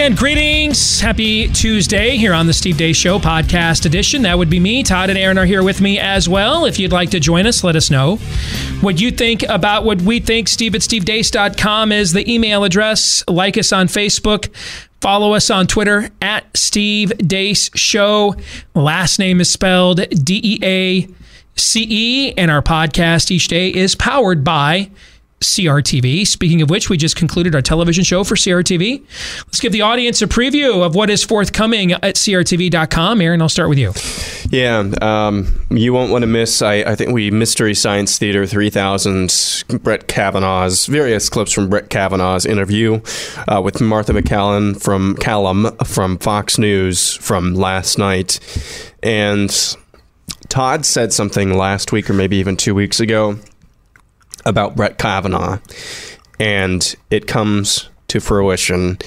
And greetings. Happy Tuesday here on the Steve Deace Show podcast edition. That would be me. Todd and Aaron are here with me as well. If you'd like to join us, let us know what you think about what we think. Steve at stevedeace.com is the email address. Like us on Facebook. Follow us on Twitter at Steve Deace Show. Last name is spelled D E A C E. And our podcast each day is powered by CRTV. Speaking of which, we just concluded our television show for CRTV. Let's give the audience a preview of what is forthcoming at CRTV.com. Aaron, I'll start with you. Yeah, um, you won't want to miss. I, I, think we Mystery Science Theater 3000, Brett Kavanaugh's various clips from Brett Kavanaugh's interview uh, with Martha MacCallum from Callum from Fox News from last night, and Todd said something last week or maybe even two weeks ago about Brett Kavanaugh, and it comes to fruition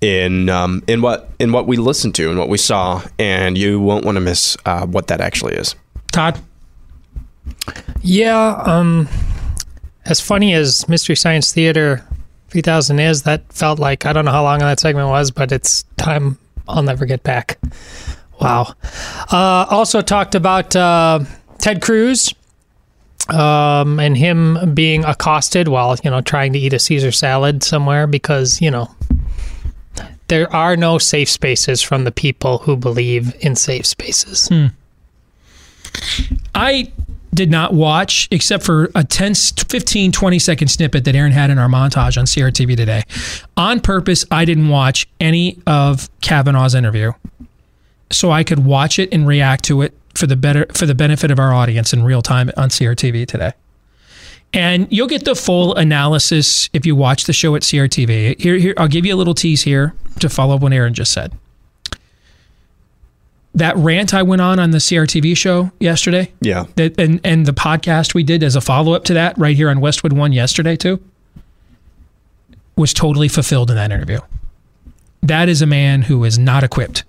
in um, in what in what we listened to and what we saw, and you won't want to miss uh, what that actually is. Todd, yeah, um, as funny as Mystery Science Theater 3000 is, that felt like I don't know how long that segment was, but it's time I'll never get back. Wow. Uh, also talked about uh, Ted Cruz um, and him being accosted while you know trying to eat a Caesar salad somewhere because you know there are no safe spaces from the people who believe in safe spaces. Hmm. I did not watch except for a 10 15 20 second snippet that Aaron had in our montage on CRTV today. On purpose, I didn't watch any of Kavanaugh's interview so I could watch it and react to it for the better for the benefit of our audience in real time on CRTV today. And you'll get the full analysis if you watch the show at CRTV. Here, here I'll give you a little tease here to follow up what Aaron just said. That rant I went on on the CRTV show yesterday, yeah, that and and the podcast we did as a follow up to that right here on Westwood One yesterday too, was totally fulfilled in that interview. That is a man who is not equipped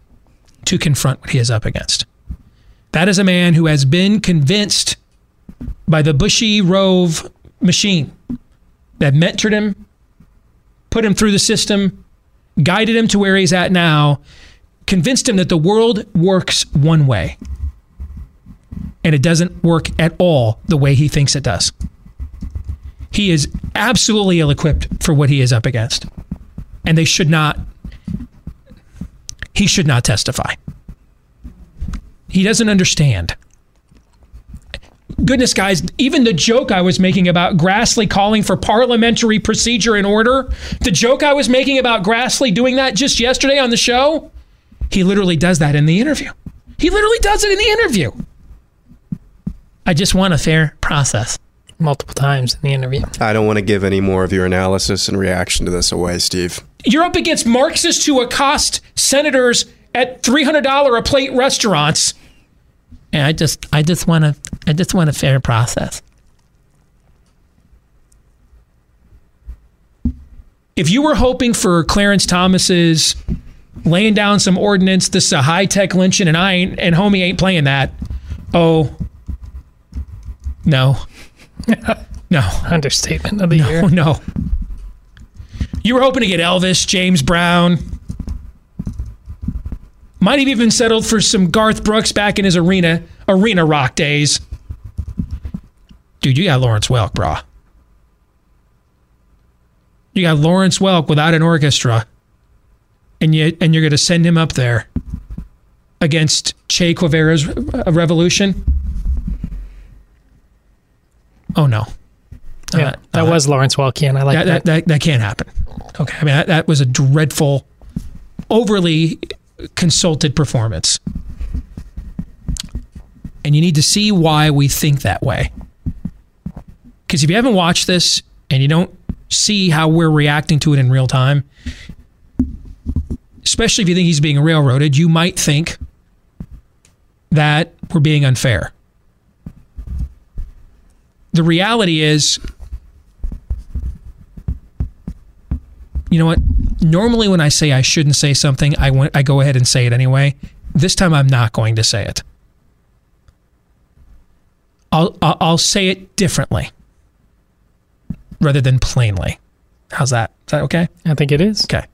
to confront what he is up against. That is a man who has been convinced by the Bushy Rove machine that mentored him, put him through the system, guided him to where he's at now, convinced him that the world works one way. And it doesn't work at all the way he thinks it does. He is absolutely ill equipped for what he is up against. And they should not, he should not testify. He doesn't understand. Goodness, guys, even the joke I was making about Grassley calling for parliamentary procedure in order, the joke I was making about Grassley doing that just yesterday on the show, he literally does that in the interview. He literally does it in the interview. I just want a fair process. Multiple times in the interview. I don't want to give any more of your analysis and reaction to this away, Steve. You're up against Marxists who accost senators at $300 a plate restaurants. And I just I just want to I just want a fair process. If you were hoping for Clarence Thomas's laying down some ordinance, this is a high tech lynching, and I ain't and homie ain't playing that. Oh, no, no understatement of the no, year. No, you were hoping to get Elvis, James Brown, might have even settled for some Garth Brooks back in his arena arena rock days. Dude, you got Lawrence Welk, brah. You got Lawrence Welk without an orchestra, and you and you're going to send him up there against Che Guevara's revolution. Oh no, Yeah, Uh, that uh, was Lawrence Welkian. I like that, that. that, that, that can't happen. Okay. I mean, that, that was a dreadful, overly consulted performance. And you need to see why we think that way. Because if you haven't watched this and you don't see how we're reacting to it in real time, especially if you think he's being railroaded, you might think that we're being unfair. The reality is, you know what? Normally, when I say I shouldn't say something, I, went, I go ahead and say it anyway. This time, I'm not going to say it. I'll, I'll say it differently rather than plainly. How's that? Is that okay? I think it is. Okay.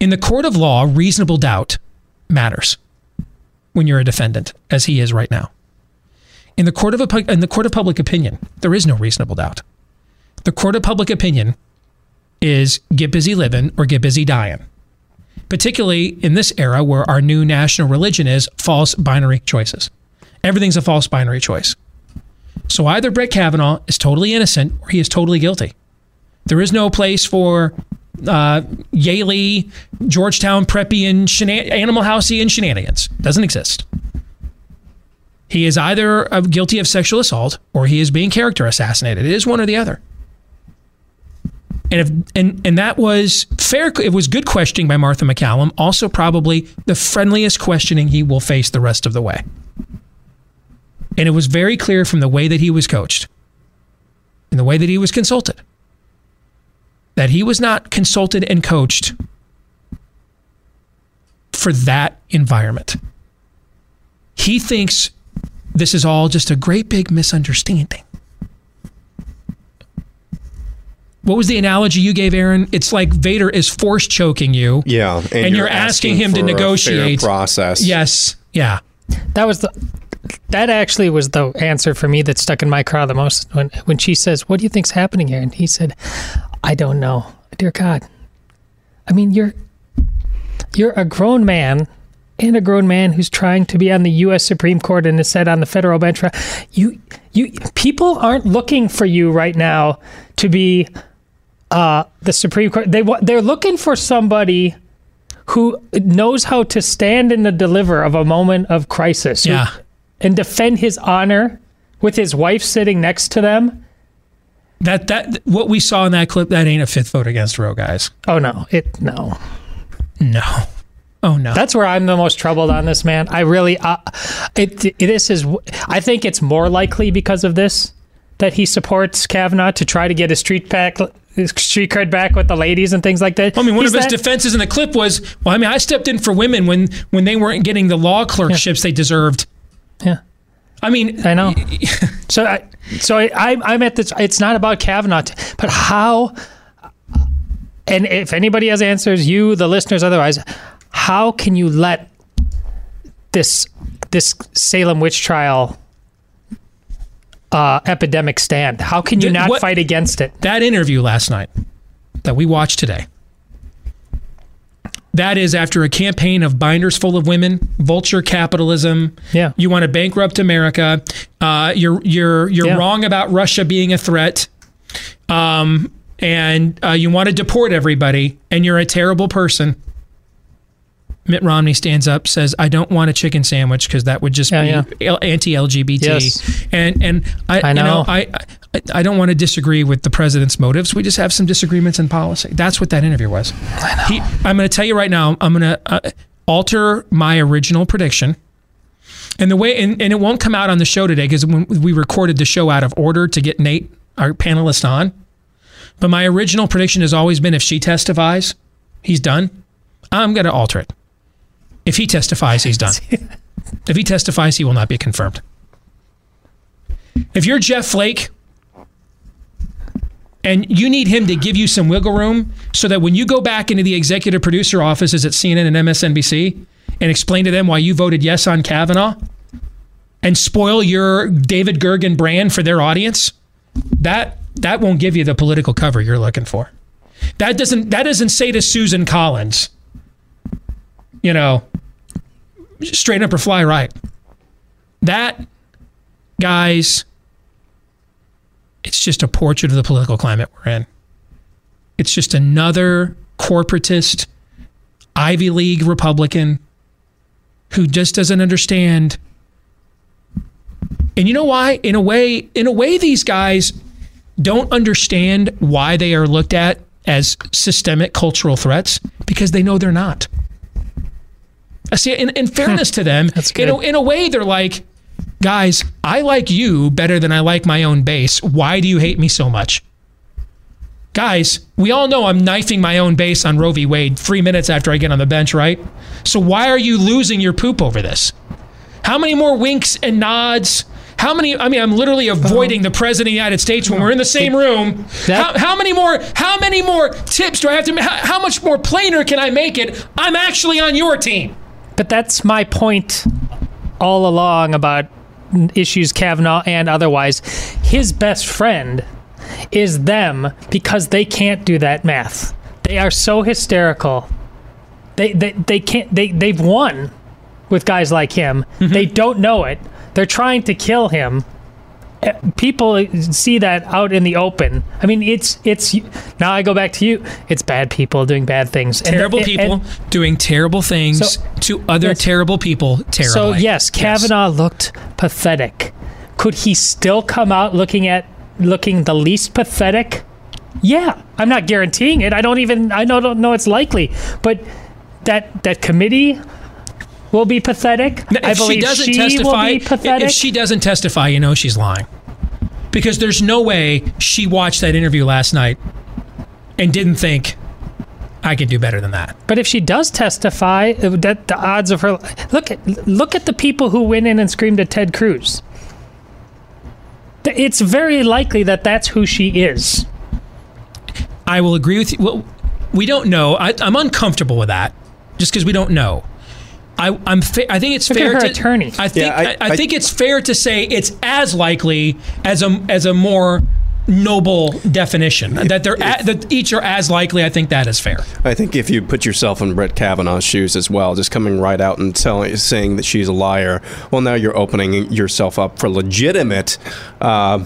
In the court of law, reasonable doubt matters when you're a defendant, as he is right now. In the court of a, in the court of public opinion, there is no reasonable doubt. The court of public opinion is get busy living or get busy dying. Particularly in this era where our new national religion is false binary choices. Everything's a false binary choice. So either Brett Kavanaugh is totally innocent or he is totally guilty. There is no place for uh, Yaley, Georgetown preppy and Animal Housey and shenanigans. Doesn't exist. He is either uh, guilty of sexual assault or he is being character assassinated. It is one or the other. And if and and that was fair. It was good questioning by Martha MacCallum. Also, probably the friendliest questioning he will face the rest of the way. And it was very clear from the way that he was coached and the way that he was consulted that he was not consulted and coached for that environment. He thinks this is all just a great big misunderstanding. What was the analogy you gave, Aaron? It's like Vader is force choking you. Yeah, And you're asking him to for a fair negotiate. process. Yes. Yeah. That was the. That actually was the answer for me that stuck in my craw the most when when she says, "What do you think's happening here?" and he said, "I don't know." Dear God, I mean you're you're a grown man and a grown man who's trying to be on the U.S. Supreme Court and is set on the federal bench. You you people aren't looking for you right now to be uh, the Supreme Court. They they're looking for somebody who knows how to stand in the deliver of a moment of crisis who- Yeah. and defend his honor with his wife sitting next to them. That that what we saw in that clip, that ain't a fifth vote against Roe, guys. Oh no, it no. No. Oh no. That's where I'm the most troubled on this man. I really, uh, it, it this is. I think it's more likely because of this that he supports Kavanaugh to try to get his street his street cred back with the ladies and things like that. I mean, one He's of his that- defenses in the clip was, "Well, I mean, I stepped in for women when when they weren't getting the law clerkships they deserved." Yeah. I mean, I know. so, I, so I, I'm, I'm at this. It's not about Kavanaugh, but how. And if anybody has answers, you, the listeners, otherwise, how can you let this this Salem witch trial uh, epidemic stand? How can you not what- fight against it? that interview last night that we watched today. That is after a campaign of binders full of women, vulture capitalism. Yeah. you want to bankrupt America. Uh, you're you're you're Yeah. wrong about Russia being a threat. Um, and uh, you want to deport everybody, and you're a terrible person. Mitt Romney stands up, says, "I don't want a chicken sandwich because that would just Yeah, be L- anti-LGBT." Yes. And and I, I you know know. I, I I don't want to disagree with the president's motives. We just have some disagreements in policy. That's what that interview was. He, I'm going to tell you right now. I'm going to uh, alter my original prediction. And the way and, and it won't come out on the show today because when we recorded the show out of order to get Nate, our panelist, on. But my original prediction has always been if she testifies, he's done. I'm going to alter it. If he testifies, he's done. if he testifies, he will not be confirmed. If you're Jeff Flake and you need him to give you some wiggle room so that when you go back into the executive producer offices at CNN and MSNBC and explain to them why you voted yes on Kavanaugh and spoil your David Gergen brand for their audience, that that won't give you the political cover you're looking for. That doesn't that doesn't say to Susan Collins, you know, straight up or fly right. That guys it's just a portrait of the political climate we're in. It's just another corporatist Ivy League Republican who just doesn't understand. And you know why? In a way, in a way these guys don't understand why they are looked at as systemic cultural threats because they know they're not. I see. In, in fairness to them, in a, in a way, they're like, guys, I like you better than I like my own base. Why do you hate me so much? Guys, we all know I'm knifing my own base on Roe v. Wade three minutes after I get on the bench, right? So why are you losing your poop over this? How many more winks and nods? How many? I mean, I'm literally avoiding the president of the United States when we're in the same room. That- how, how many more? How many more tips do I have to? How, how much more plainer can I make it? I'm actually on your team. But that's my point all along about issues Kavanaugh and otherwise. His best friend is them because they can't do that math. They are so hysterical. They they, they can't they they've won with guys like him. Mm-hmm. They don't know it. They're trying to kill him. People see that out in the open. I mean, it's it's now I go back to you. It's bad people doing bad things. Terrible and- people and- doing terrible things So- to other Yes. terrible people. Terrible. So yes, Kavanaugh looked pathetic. Could he still come out looking at looking the least pathetic? Yeah, I'm not guaranteeing it. I don't even I know don't know it's likely, but that that committee will be pathetic. If I she believe doesn't she testify, will be pathetic. if she doesn't testify, you know she's lying. Because there's no way she watched that interview last night and didn't think I could do better than that. but if she does testify, that the odds of her look at look at the people who went in and screamed at Ted Cruz. It's very likely that that's who she is. I will agree with you. Well, we don't know. I, I'm uncomfortable with that, just because we don't know. I, I'm. Fa- I think it's Look at fair her to. attorney. I think. Yeah, I, I- I, I- think it's fair to say it's as likely as a as a more noble definition that they're a, that each are as likely. I think that is fair. I think if you put yourself in Brett Kavanaugh's shoes as well, just coming right out and telling, saying that she's a liar, well, now you're opening yourself up for legitimate. Uh,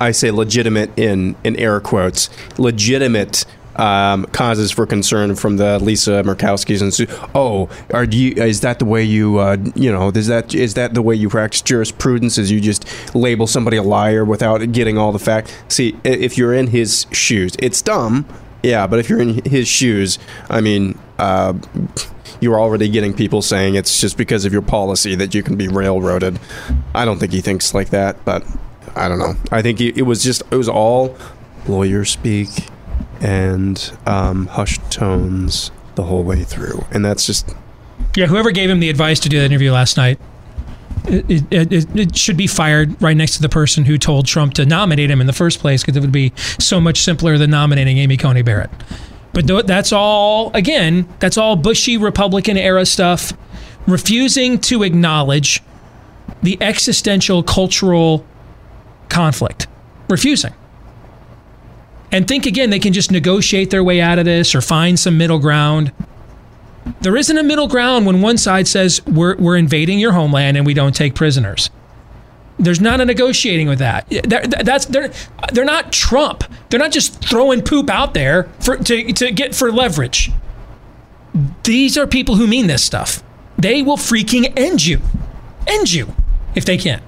I say legitimate in in air quotes, legitimate. Um, causes for concern from the Lisa Murkowski's and. Oh, are you? Is that the way you? Uh, you know, is that is that the way you practice jurisprudence? Is you just label somebody a liar without getting all the facts? See, if you're in his shoes, it's dumb. Yeah, but if you're in his shoes, I mean, uh, you're already getting people saying it's just because of your policy that you can be railroaded. I don't think he thinks like that, but I don't know. I think it, it was just it was all lawyer speak and um, hushed tones the whole way through, and that's just Yeah, whoever gave him the advice to do that interview last night, it, it, it, it should be fired right next to the person who told Trump to nominate him in the first place because it would be so much simpler than nominating Amy Coney Barrett. But that's all, again, that's all Bushy Republican era stuff, refusing to acknowledge the existential cultural conflict. Refusing. And think again, they can just negotiate their way out of this or find some middle ground there isn't a middle ground when one side says we're, we're invading your homeland and we don't take prisoners. There's not a negotiating with that. They're, that's they're they're not Trump. They're not just throwing poop out there for to, to get for leverage. These are people who mean this stuff. They will freaking end you, end you if they can.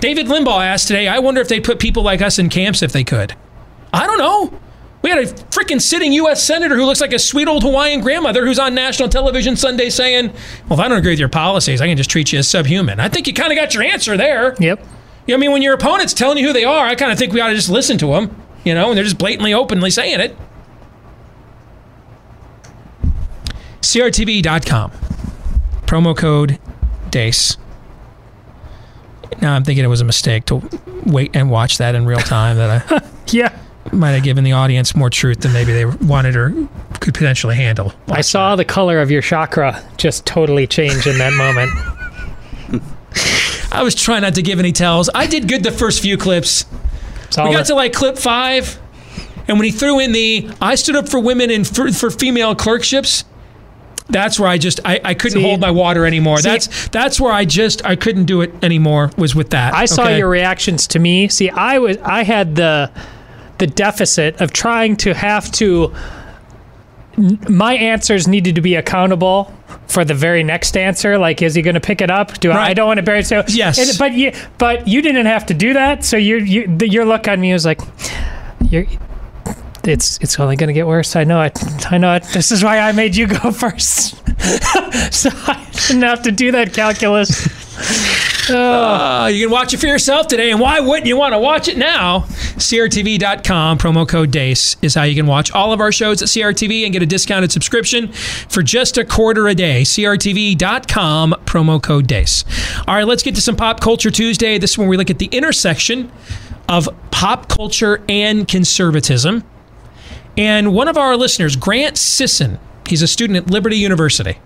David Limbaugh asked today. I wonder if they put people like us in camps if they could. I don't know. We had a freaking sitting U.S. senator who looks like a sweet old Hawaiian grandmother who's on national television Sunday saying, "Well, if I don't agree with your policies, I can just treat you as subhuman." I think you kind of got your answer there. Yep. You know, I mean, when your opponent's telling you who they are, I kind of think we ought to just listen to them. You know, and they're just blatantly, openly saying it. CRTV.com. Promo code DEACE. Now I'm thinking it was a mistake to wait and watch that in real time. That I Yeah. Might have given the audience more truth than maybe they wanted or could potentially handle. I saw the color of your chakra just totally change in that moment. I was trying not to give any tells. I did good the first few clips. We got to like clip five, and when he threw in the "I stood up for women and for, for female clerkships," that's where I just I, I couldn't See- hold my water anymore. see- that's that's where I just I couldn't do it anymore. Was with that. I saw okay? your reactions to me. See, I was I had the the deficit of trying to have to n- my answers needed to be accountable for the very next answer. Like, is he going to pick it up? Do I, I don't want to bury it. So Yes. and- but you but you didn't have to do that. So your you, the, your look on me was like, you're it's it's only going to get worse. I know it. I know it. This is why I made you go first, so I didn't have to do that calculus. Uh, you can watch it for yourself today, and why wouldn't you want to watch it now? CRTV.com, promo code DEACE is how you can watch all of our shows at CRTV and get a discounted subscription for just a quarter a day. CRTV.com, promo code DEACE. All right, let's get to some Pop Culture Tuesday. This is when we look at the intersection of pop culture and conservatism. And one of our listeners, Grant Sisson, he's a student at Liberty University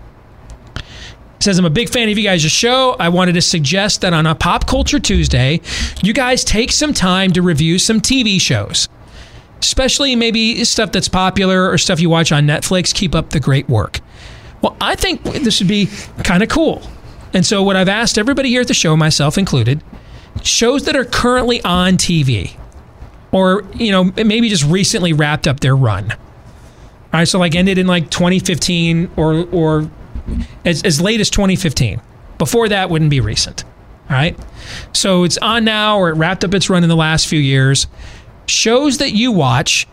says i'm a big fan of you guys' show. I wanted to suggest that on a pop culture tuesday you guys take some time to review some tv shows especially maybe stuff that's popular or stuff you watch on netflix. Keep up the great work. Well i think this would be kind of cool. And so what i've asked everybody here at the show myself included shows that are currently on tv or you know maybe just recently wrapped up their run. All right so like ended in like 2015 or or as, as late as 2015. Before that wouldn't be recent. All right. So it's on now or it wrapped up its run in the last few years. Shows that you watch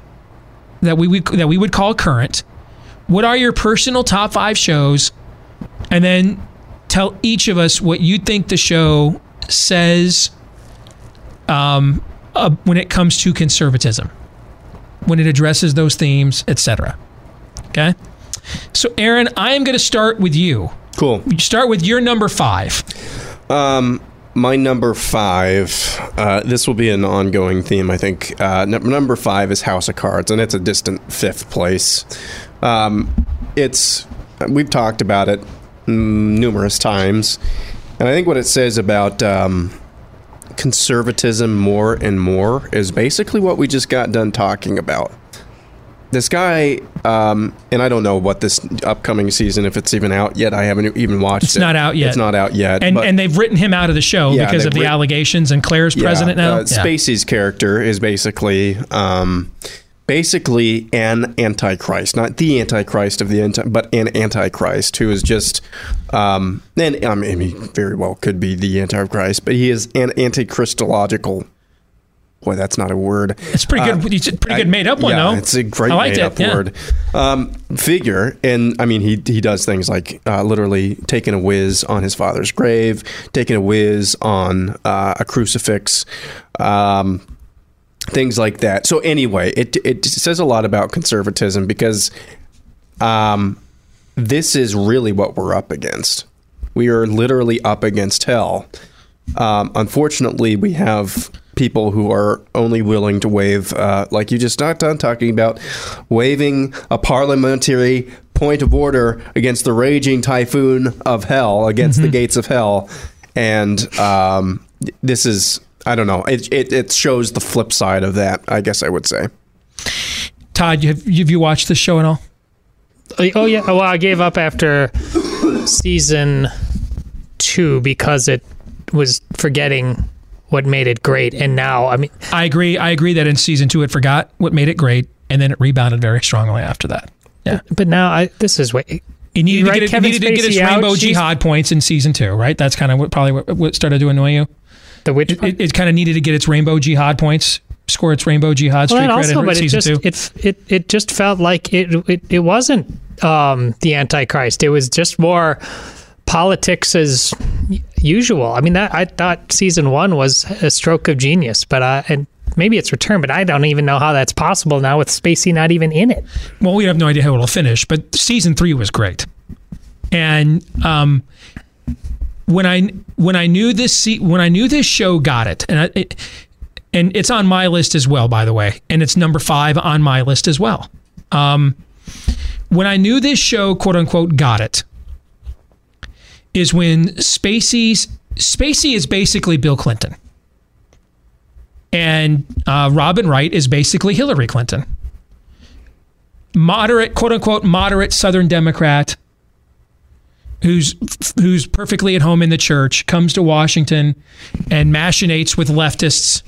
that we would, that we would call current. What are your personal top five shows? And then tell each of us what you think the show says um, uh, when it comes to conservatism, when it addresses those themes, etc. Okay. So, Aaron, I am going to start with you. Cool. You start with your number five. Um, my number five. Uh, this will be an ongoing theme, I think. Uh, n- number five is House of Cards, and it's a distant fifth place. Um, it's we've talked about it mm, numerous times, and I think what it says about um, conservatism more and more is basically what we just got done talking about. This guy, um, and I don't know what this upcoming season, if it's even out yet. I haven't even watched It's it. not out yet. It's not out yet. And, and they've written him out of the show Yeah, because of the writ- allegations, and Claire's president now. Uh, Yeah. Spacey's character is basically, um, basically an antichrist, not the antichrist of the anti, but an antichrist who is just, um, and I mean, he very well could be the antichrist, but he is an antichristological. Boy, that's not a word. It's pretty good. It's a pretty good made up one, yeah, though. It's a great made it, up yeah. word. Um, figure, and I mean, he he does things like uh, literally taking a whiz on his father's grave, taking a whiz on uh, a crucifix. Um, things like that. So anyway, it it says a lot about conservatism because um, this is really what we're up against. We are literally up against hell. Um, unfortunately, we have people who are only willing to wave, uh, like you just got done talking about, waving a parliamentary point of order against the raging typhoon of hell, against the gates of hell. And um, this is, I don't know, it, it, it shows the flip side of that, I guess I would say. Todd, have, have you watched this show at all? Oh yeah. Well, I gave up after season two because it was forgetting what made it great, and now I mean, I agree. I agree that in season two it forgot what made it great, and then it rebounded very strongly after that. Yeah, but now I this is what it needed, Right, to, get, it, needed to get its out, rainbow jihad points in season two, right? That's kind of what probably what, what started to annoy you. the which It, it, it kind of needed to get its rainbow jihad points, score its rainbow jihad well, streak and credit in but it season just two. it it it just felt like it it, it wasn't um, the Antichrist. It was just more politics as usual. I mean, that I thought season one was a stroke of genius, but I and maybe it's return, but I don't even know how that's possible now with Spacey not even in it. well, we have no idea how it'll finish, but season three was great. And um, when I when I knew this se- when I knew this show got it, and I, it, and it's on my list as well, by the way, and it's number five on my list as well. Um, when I knew this show, quote unquote, got it, is when Spacey's Spacey is basically Bill Clinton, and uh, Robin Wright is basically Hillary Clinton. Moderate, quote unquote, moderate Southern Democrat who's who's perfectly at home in the church comes to Washington and machinates with leftists,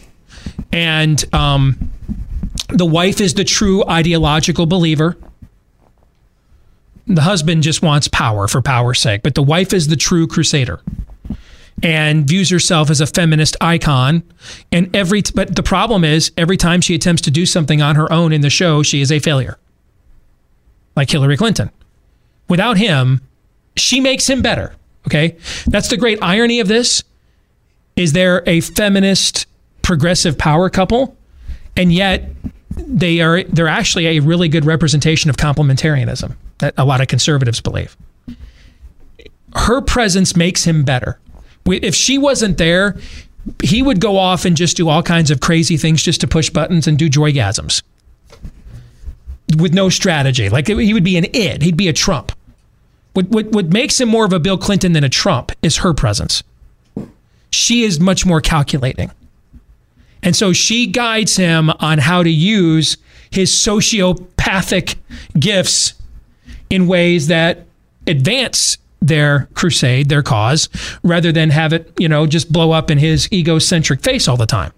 and um, the wife is the true ideological believer. The husband just wants power for power's sake, but the wife is the true crusader. and views herself as a feminist icon. And every but the problem is every time she attempts to do something on her own in the show, she is a failure. Like Hillary Clinton. Without him, she makes him better. Okay? That's the great irony of this. Is there a feminist progressive power couple? And yet they are they're actually a really good representation of complementarianism that a lot of conservatives believe. Her presence makes him better. If she wasn't there, he would go off and just do all kinds of crazy things just to push buttons and do joygasms with no strategy. Like he would be an id. He'd be a Trump. What, what, what makes him more of a Bill Clinton than a Trump is her presence. She is much more calculating. And so she guides him on how to use his sociopathic gifts in ways that advance their crusade, their cause, rather than have it, you know, just blow up in his egocentric face all the time.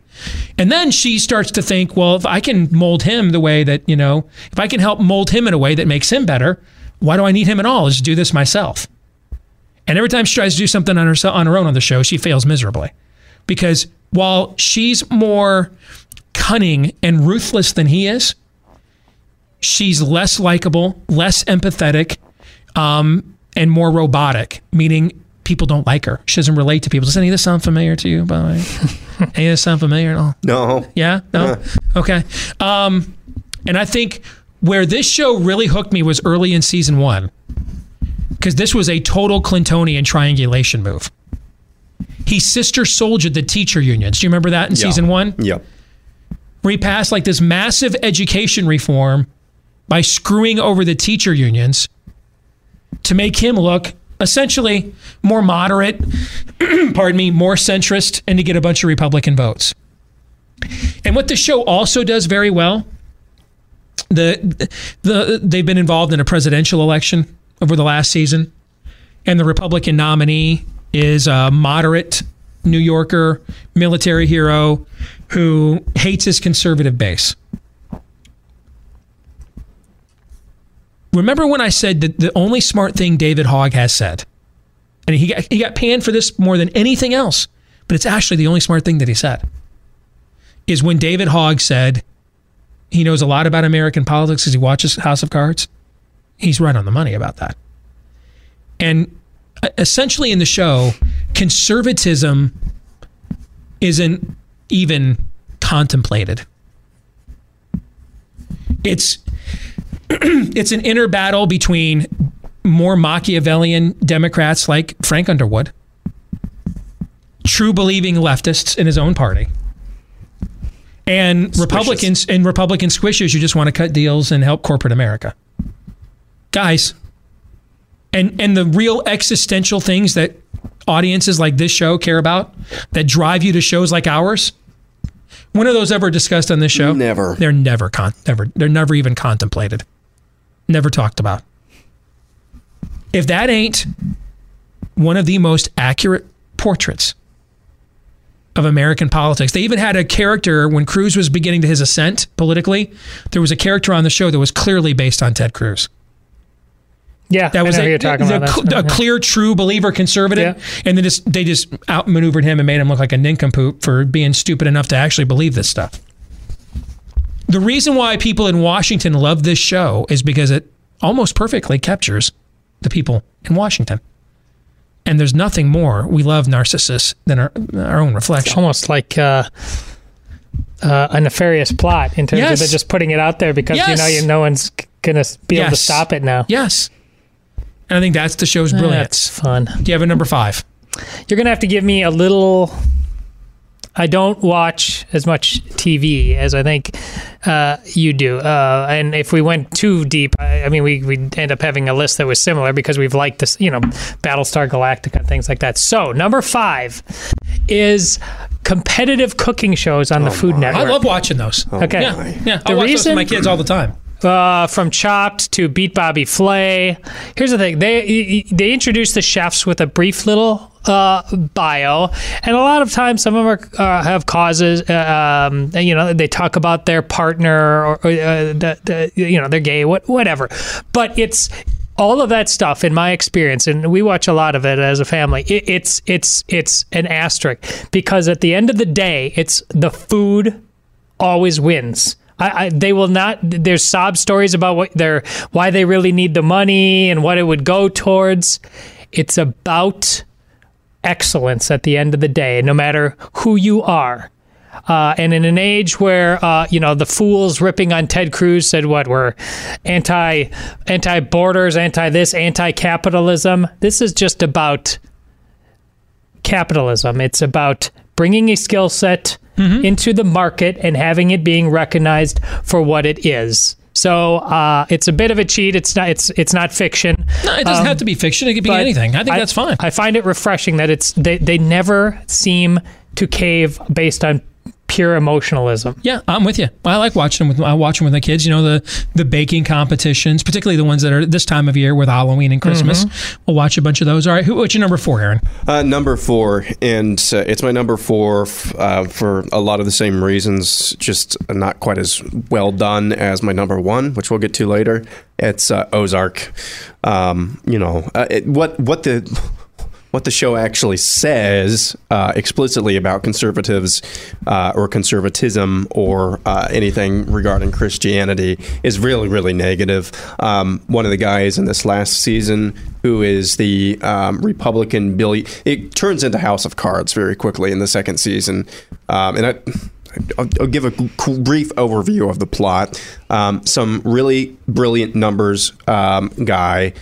And then she starts to think, well, if I can mold him the way that, you know, if I can help mold him in a way that makes him better, why do I need him at all? Let's do this myself. And every time she tries to do something on her, on her own on the show, she fails miserably. Because while she's more cunning and ruthless than he is, she's less likable, less empathetic, um, and more robotic, meaning people don't like her. She doesn't relate to people. Does any of this sound familiar to you, by the way? any of this sound familiar at all? No. Yeah? No? Okay. Um, and I think where this show really hooked me was early in season one, because this was a total Clintonian triangulation move. He sister soldiered the teacher unions. Do you remember that in season one? Yep. where he passed like this massive education reform by screwing over the teacher unions to make him look essentially more moderate, pardon me, more centrist, and to get a bunch of Republican votes. And what the show also does very well, the the they've been involved in a presidential election over the last season, and the Republican nominee is a moderate New Yorker military hero who hates his conservative base. Remember when I said that the only smart thing David Hogg has said, and he got, he got panned for this more than anything else, but it's actually the only smart thing that he said, is when David Hogg said he knows a lot about American politics because he watches House of Cards. He's right on the money about that. And uh, essentially in the show, conservatism isn't even contemplated. It's it's an inner battle between more Machiavellian Democrats like Frank Underwood, true believing leftists in his own party, and Republicans and Republican squishers who just want to cut deals and help corporate America. Guys, and and the real existential things that audiences like this show care about that drive you to shows like ours when are those ever discussed on this show Never. they're never con- never they're never even contemplated never talked about if that ain't one of the most accurate portraits of American politics. They even had a character when Cruz was beginning to his ascent politically. There was a character on the show that was clearly based on Ted Cruz. Yeah, That was a, who you're talking the- about. the- a clear, true believer conservative, Yeah. and then just they just outmaneuvered him and made him look like a nincompoop for being stupid enough to actually believe this stuff. The reason why people in Washington love this show is because it almost perfectly captures the people in Washington. And there's nothing more we love narcissists than our, our own reflection. It's almost like uh, uh, a nefarious plot in terms Yes. of just putting it out there because you know you, no one's gonna be able to stop it now. Yes. And I think that's the show's brilliance. That's fun. Do you have a number five? You're gonna have to give me a little. I don't watch as much TV as I think uh, you do, uh, and if we went too deep, I, I mean, we we'd end up having a list that was similar because we've liked this, you know, Battlestar Galactica and things like that. So number five is competitive cooking shows on the Food Network. I love watching those. Okay. Yeah, yeah. The I watch those reason- with my kids all the time. Uh, from Chopped to Beat Bobby Flay. Here's the thing: they they introduce the chefs with a brief little uh, bio, and a lot of times some of them are, uh, have causes. Uh, um, you know, they talk about their partner or, uh, the, the, you know they're gay, what, whatever. But it's all of that stuff, in my experience, and we watch a lot of it as a family. It, it's it's it's an asterisk because at the end of the day, it's the food always wins. I, I, they will not. There's sob stories about what they're why they really need the money and what it would go towards. It's about excellence at the end of the day, no matter who you are. Uh, and in an age where uh, you know the fools ripping on Ted Cruz said what we're anti anti borders, anti this, anti capitalism. This is just about capitalism. It's about bringing a skill set into the market and having it being recognized for what it is. So uh, it's a bit of a cheat. It's not. It's it's not fiction. No, it doesn't Um, have to be fiction. It could be anything. I think that's fine. I find it refreshing that it's they, they never seem to cave based on pure emotionalism. Yeah, I'm with you. I like watching them with I watch them with the kids. You know the the baking competitions, particularly the ones that are this time of year with Halloween and Christmas. Mm-hmm. We'll watch a bunch of those. All right, who, what's your number four, Aaron? Uh, number four, and uh, it's my number four f- uh, for a lot of the same reasons, just not quite as well done as my number one, which we'll get to later. It's uh, Ozark. Um, you know uh, it, what what the what the show actually says uh, explicitly about conservatives uh, or conservatism or uh, anything regarding Christianity is really, really negative. Um, one of the guys in this last season who is the um, Republican Billy, it turns into House of Cards very quickly in the second season. Um, and I, I'll, I'll give a qu- brief overview of the plot. Um, some really brilliant numbers um, guy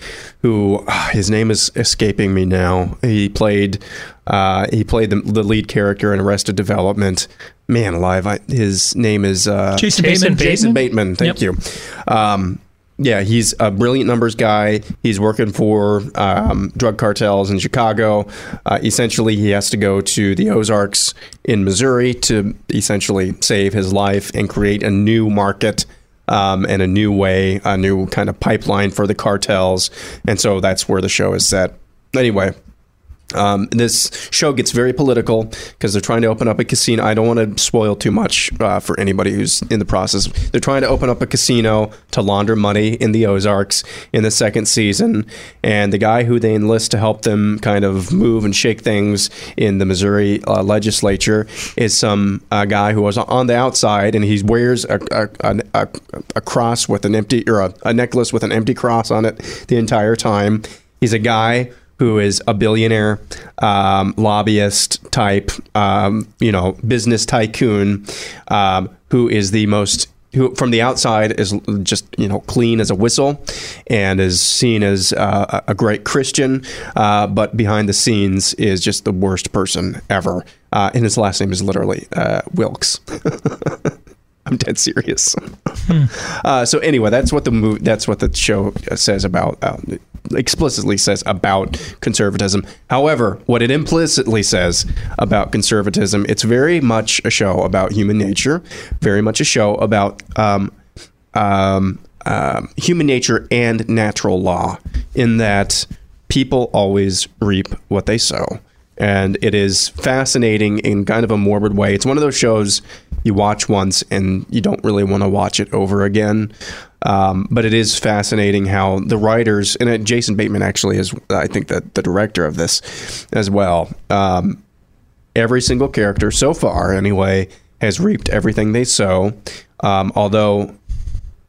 who ah, his name is escaping me now. He played uh, he played the, the lead character in Arrested Development. Man alive, I, his name is uh, Jason, Jason Bateman. Jason Bateman. Thank Yep. you. Um, yeah, he's a brilliant numbers guy. He's working for um, drug cartels in Chicago. Uh, essentially, he has to go to the Ozarks in Missouri to essentially save his life and create a new market um, and a new way, a new kind of pipeline for the cartels. And so that's where the show is set. Anyway, um, this show gets very political because they're trying to open up a casino. I don't want to spoil too much uh, for anybody who's in the process. They're trying to open up a casino to launder money in the Ozarks in the second season. And the guy who they enlist to help them kind of move and shake things in the Missouri uh, legislature is some uh, guy who was on the outside and he wears a, a, a, a, cross with an empty or a necklace with an empty cross on it the entire time. He's a guy who is a billionaire, um, lobbyist type, um, you know, business tycoon, um, who is the most who from the outside is just you know clean as a whistle, and is seen as uh, a great Christian, uh, but behind the scenes is just the worst person ever. Uh, and his last name is literally uh, Wilkes. I'm dead serious. uh, so anyway, that's what the movie, that's what the show says about, uh, explicitly says about conservatism. However, what it implicitly says about conservatism, it's very much a show about human nature, very much a show about um, um, um, human nature and natural law, in that people always reap what they sow. And it is fascinating in kind of a morbid way. It's one of those shows you watch once and you don't really want to watch it over again. Um, but it is fascinating how the writers, and uh, Jason Bateman actually is, I think, the, the director of this as well. Um, every single character so far, anyway, has reaped everything they sow. Um, although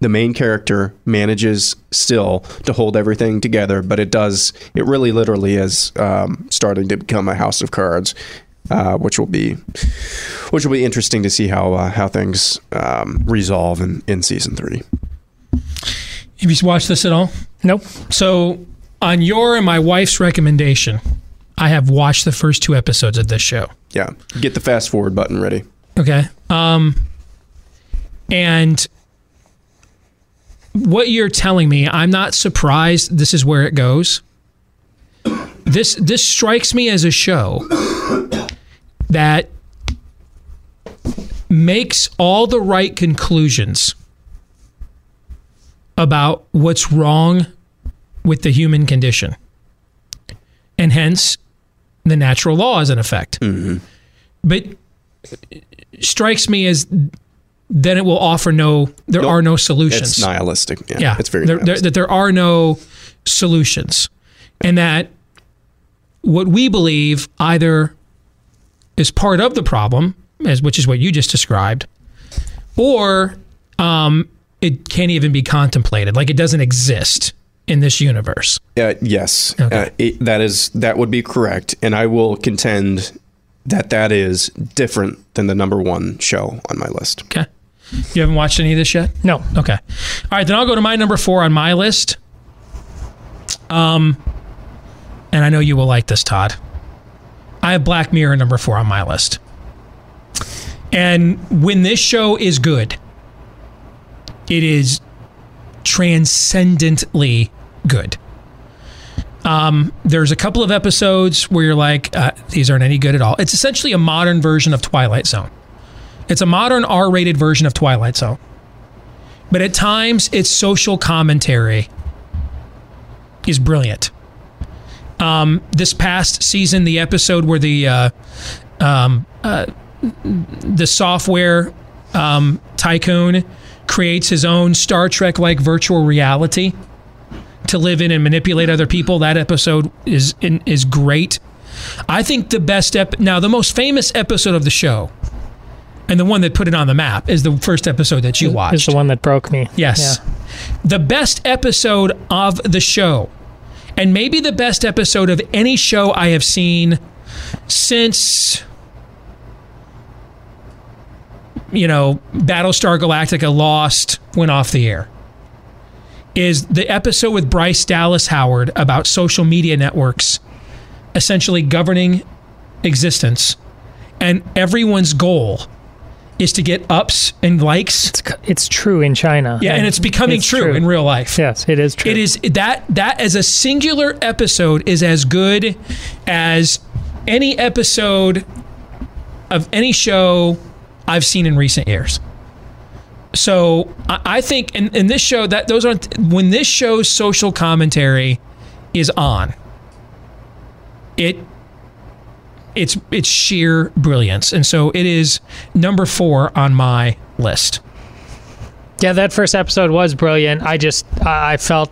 the main character manages still to hold everything together, but it does. It really, literally is um, starting to become a house of cards, uh, which will be, which will be interesting to see how uh, how things um, resolve in, in season three. Have you watched this at all? Nope. So, on your and my wife's recommendation, I have watched the first two episodes of this show. Yeah, get the fast forward button ready. Okay. Um, and what you're telling me, I'm not surprised this is where it goes. This this strikes me as a show that makes all the right conclusions about what's wrong with the human condition. And hence the natural law is in effect. But strikes me as then it will offer no there Nope. are no solutions It's nihilistic. Yeah, yeah it's very there, there, that there are no solutions, and that what we believe either is part of the problem, as which is what you just described, or um, it can't even be contemplated, like it doesn't exist in this universe. Uh, yes, Okay. uh, it, that is that would be correct, and I will contend that that is different than the number one show on my list. Okay. You haven't watched any of this yet? No. Okay. All right, then I'll go to my number four on my list. Um, and I know you will like this, Todd. I have Black Mirror number four on my list. And when this show is good, it is transcendently good. Um, there's a couple of episodes where you're like, uh, these aren't any good at all. It's essentially a modern version of Twilight Zone. It's a modern R rated version of Twilight Zone. But at times, its social commentary is brilliant. Um, this past season, the episode where the uh, um, uh, the software um, tycoon creates his own Star Trek like virtual reality to live in and manipulate other people, that episode is is great. I think the best ep- now the most famous episode of the show and the one that put it on the map is the first episode that you watched. Is the one that broke me. Yes. The best episode of the show, and maybe the best episode of any show I have seen since, you know, Battlestar Galactica Lost went off the air, is the episode with Bryce Dallas Howard about social media networks essentially governing existence. And everyone's goal is to get ups and likes. It's, it's true in China. Yeah, and it's becoming It's true, in real life. Yes, it is true. It is that that as a singular episode is as good as any episode of any show I've seen in recent years. So I, think in, in this show that those aren't when this show's social commentary is on. It it's it's sheer brilliance, and so it is number four on my list. Yeah, that first episode was brilliant. I just I felt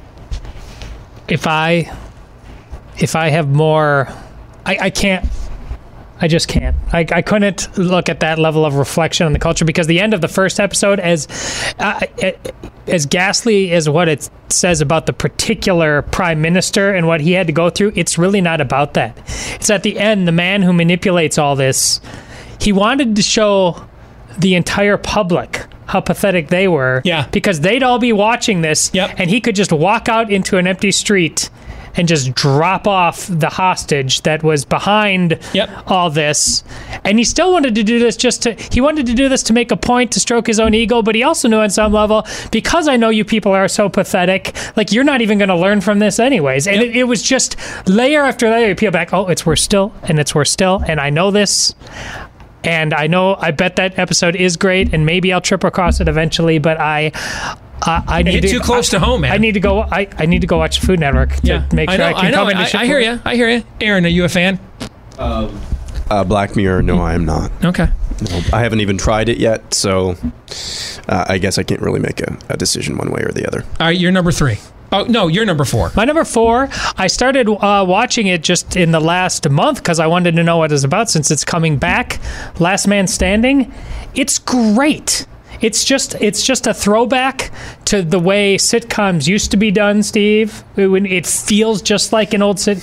if I if I have more I, I can't I just can't. I, I couldn't look at that level of reflection on the culture because the end of the first episode, as uh, as ghastly as what it says about the particular prime minister and what he had to go through, it's really not about that. It's at the end, the man who manipulates all this, he wanted to show the entire public how pathetic they were. Yeah. Because they'd all be watching this, Yep. and he could just walk out into an empty street and just drop off the hostage that was behind Yep. all this. And he still wanted to do this just to, he wanted to do this to make a point, to stroke his own ego, but he also knew on some level, because I know you people are so pathetic, like you're not even going to learn from this anyways. And Yep. it, it was just layer after layer, you peel back, oh, it's worse still, and it's worse still, and I know this. And I know, I bet that episode is great, and maybe I'll trip across it eventually. But I, I, I need hit to, too close to home, man. I need to go. I, I need to go watch Food Network to make I sure know. I, can I, know. come into I, I hear you. I hear you. Aaron, are you a fan? Uh, Black Mirror, no, I am not. Okay. No, I haven't even tried it yet, so uh, I guess I can't really make a, a decision one way or the other. All right, you're number three. Oh no, you're number four. My number four, I started uh, watching it just in the last month because I wanted to know what it's about since it's coming back. Last Man Standing, it's great. It's just it's just a throwback to the way sitcoms used to be done, Steve. It, it feels just like an old sit.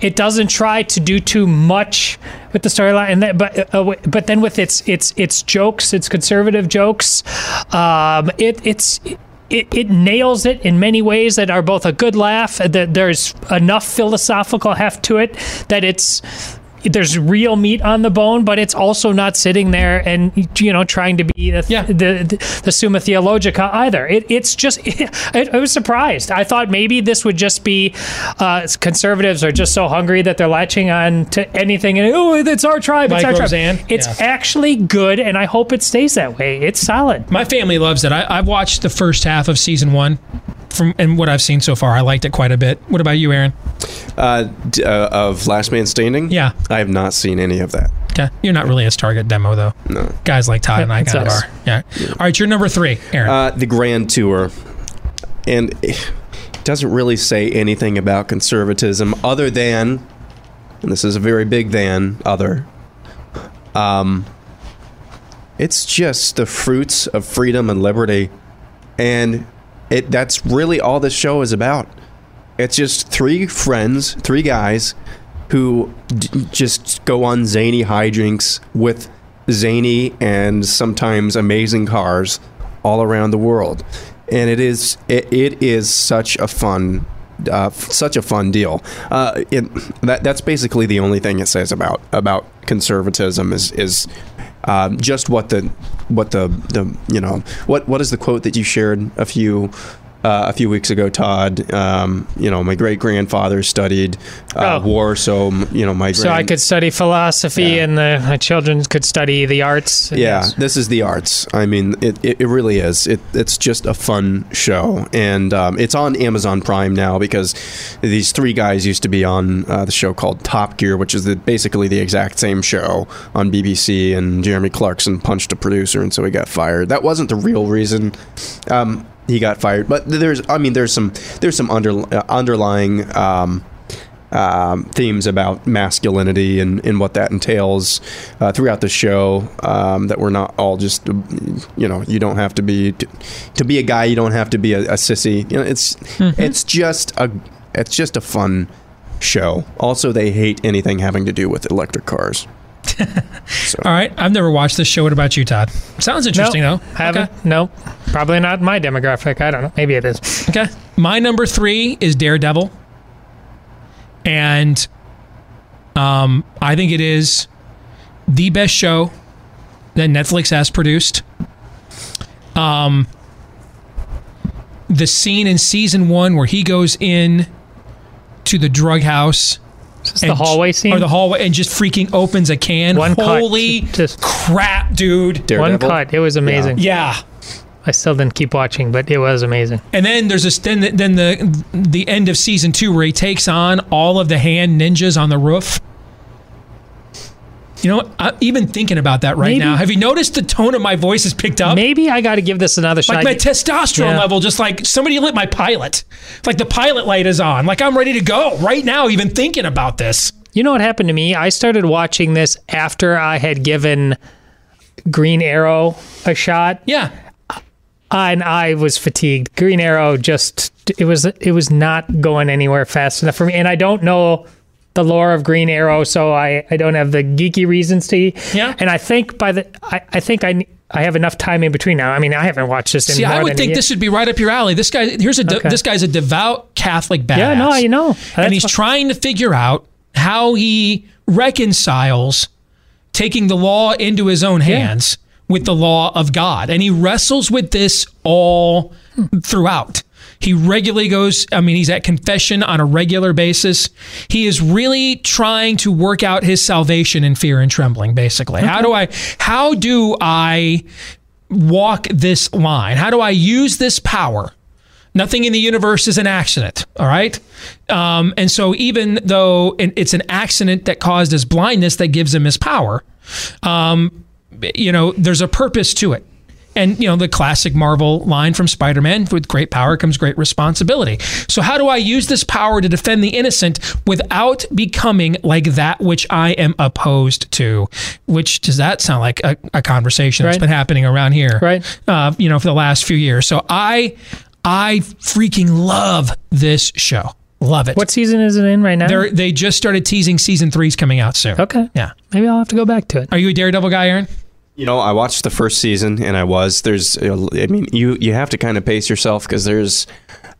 It doesn't try to do too much with the storyline, and that, but uh, but then with its its its jokes, its conservative jokes, um, it it's. It, it nails it in many ways that are both a good laugh that there's enough philosophical heft to it that it's there's real meat on the bone, but it's also not sitting there and you know trying to be the Yeah. the, the, the Summa Theologica either. It, it's just I, I was surprised. I thought maybe this would just be uh, conservatives are just so hungry that they're latching on to anything and oh it's our tribe, it's Mike our tribe. It's Yeah. actually good, and I hope it stays that way. It's solid. My family loves it. I, I've watched the first half of season one, from and what I've seen so far, I liked it quite a bit. What about you, Aaron? Uh, d- uh, of Last Man Standing? Yeah. I have not seen any of that. Okay, you're not really his target demo though. No. Guys like Todd and I kind of are. Yeah. All right, you're number three, Aaron. Uh, the Grand Tour. And doesn't really say anything about conservatism other than, and this is a very big than other. Um, it's just the fruits of freedom and liberty, and it that's really all this show is about. It's just three friends, three guys, who d- just go on zany hijinks with zany and sometimes amazing cars all around the world, and it is it, it is such a fun. Uh, such a fun deal. Uh, it, that that's basically the only thing it says about about conservatism is is um, just what the what the the you know what what is the quote that you shared a few uh, a few weeks ago, Todd. Um, you know, my great grandfather studied uh, Oh. war, so you know my So I could study philosophy, Yeah. and the my children could study the arts. Yeah, Yes. this is the arts. I mean, it, it, it really is. It, it's just a fun show. And um, it's on Amazon Prime now because these three guys used to be on uh, the show called Top Gear, which is the, basically the exact same show on BBC. And Jeremy Clarkson punched a producer, and so he got fired. That wasn't the real reason. Um, he got fired, but there's, I mean, there's some, there's some under, uh, underlying um, um, themes about masculinity and, and what that entails uh, throughout the show. Um, that we're not all just, you know, you don't have to be to, to be a guy. You don't have to be a, a sissy. You know, it's it's just a it's just a fun show. Also, they hate anything having to do with electric cars. All right, I've never watched this show. What about you, Todd? Sounds interesting Nope, though. Haven't. Okay. No. Probably not my demographic. I don't know. Maybe it is. Okay. My number three is Daredevil. And um, I think it is the best show that Netflix has produced. Um, the scene in season one where he goes in to the drug house. Is this the hallway scene? Or the hallway and just freaking opens a can. One cut. Holy Just- crap, dude. One cut. It was amazing. Yeah. I still didn't keep watching, but it was amazing. And then there's this then then the the end of season two where he takes on all of the hand ninjas on the roof. You know. I'm even thinking about that right Maybe- now. Have you noticed the tone of my voice has picked up? Maybe I got to give this another shot. Like my testosterone Yeah. level, just like somebody lit my pilot. Like the pilot light is on. Like I'm ready to go right now, even thinking about this. You know what happened to me? I started watching this after I had given Green Arrow a shot, Yeah. and I was fatigued. Green Arrow just it was it was not going anywhere fast enough for me, and I don't know the lore of Green Arrow, so I I don't have the geeky reasons to. Yeah. and I think by the I, I think I. I have enough time in between now. I mean, I haven't watched this in See, I would think this should be right up your alley. This guy, here's a de- Okay. this guy's a devout Catholic badass. Yeah, no, I know. and he's wh- trying to figure out how he reconciles taking the law into his own hands with the law of God. And he wrestles with this all throughout. He regularly goes, I mean, he's at confession on a regular basis. He is really trying to work out his salvation in fear and trembling, basically. How do I how do I walk this line? How do I use this power? Nothing in the universe is an accident, all right? Um, and so, even though it's an accident that caused his blindness that gives him his power, um, you know, there's a purpose to it. And, you know, the classic Marvel line from Spider Man with great power comes great responsibility. So, how do I use this power to defend the innocent without becoming like that which I am opposed to? Which does that sound like a, a conversation that's been happening around here? Right. uh, you know, for the last few years. So I, I freaking love this show. Love it. What season is it in right now? They're, they just started teasing season three's coming out soon. okay. Yeah. Maybe I'll have to go back to it. Are you a Daredevil guy, Aaron? You know, I watched the first season, and I was there's. I mean, you you have to kind of pace yourself because there's.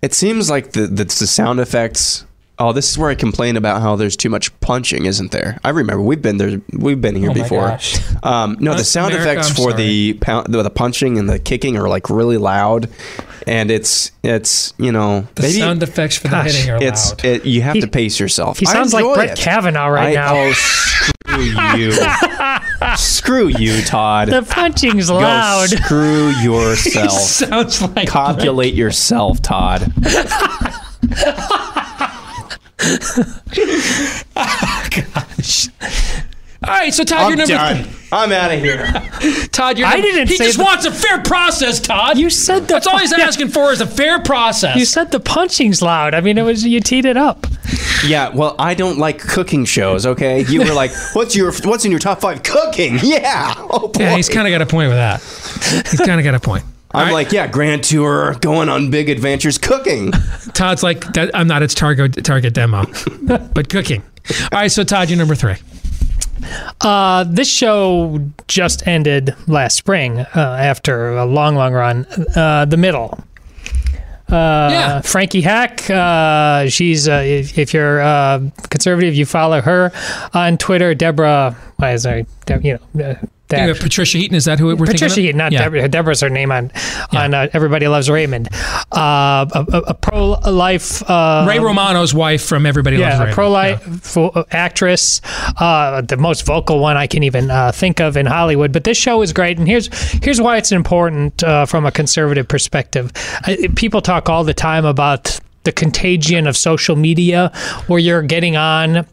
It seems like the, the the sound effects. Oh, this is where I complain about how there's too much punching, isn't there? I remember we've been there. We've been here Oh my before. gosh. Um, no, Uh, the sound America, effects I'm for sorry. the, pound, the the punching and the kicking are like really loud, and it's it's you know The maybe sound effects for Gosh, the hitting are it's loud. it, you have He- to pace yourself. He sounds like Brett it. Kavanaugh right I- now. Oh, screw you! screw you, Todd. The punching's Go loud. screw yourself. Sounds like Copulate yourself, Todd. Oh, All right, so Todd, I'm you're number done. three. I'm out of here. Todd, you're I number- didn't He say just the- wants a fair process, Todd. You said the That's all he's asking for is a fair process. You said the punching's loud. I mean, it was you teed it up. Yeah, well, I don't like cooking shows. Okay, you were like, "What's your What's in your top five cooking?" Yeah. Oh boy. yeah, he's kind of got a point with that. He's kind of got a point. I'm right, like, yeah, grand tour, going on big adventures, cooking. Todd's like, I'm not its target target demo, but cooking. All right, so Todd, you're number three. Uh, this show just ended last spring uh, after a long, long run. Uh, the middle. Uh, Yeah. Frankie Heck. Uh, she's uh, if, if you're uh, conservative, you follow her on Twitter. Deborah, why is? Deb- You know, uh, have actress. Patricia Heaton, is that who we're Patricia thinking of? Heaton, not yeah. Deborah. Deborah's her name on on uh, Everybody Loves Raymond. Uh, a, a, a pro life. Uh, Ray Romano's wife from Everybody Loves yeah, a Raymond. pro life actress, uh, the most vocal one I can even uh, think of in Hollywood. But this show is great, and here's here's why it's important uh, from a conservative perspective. I, people talk all the time about the contagion of social media, where you're getting on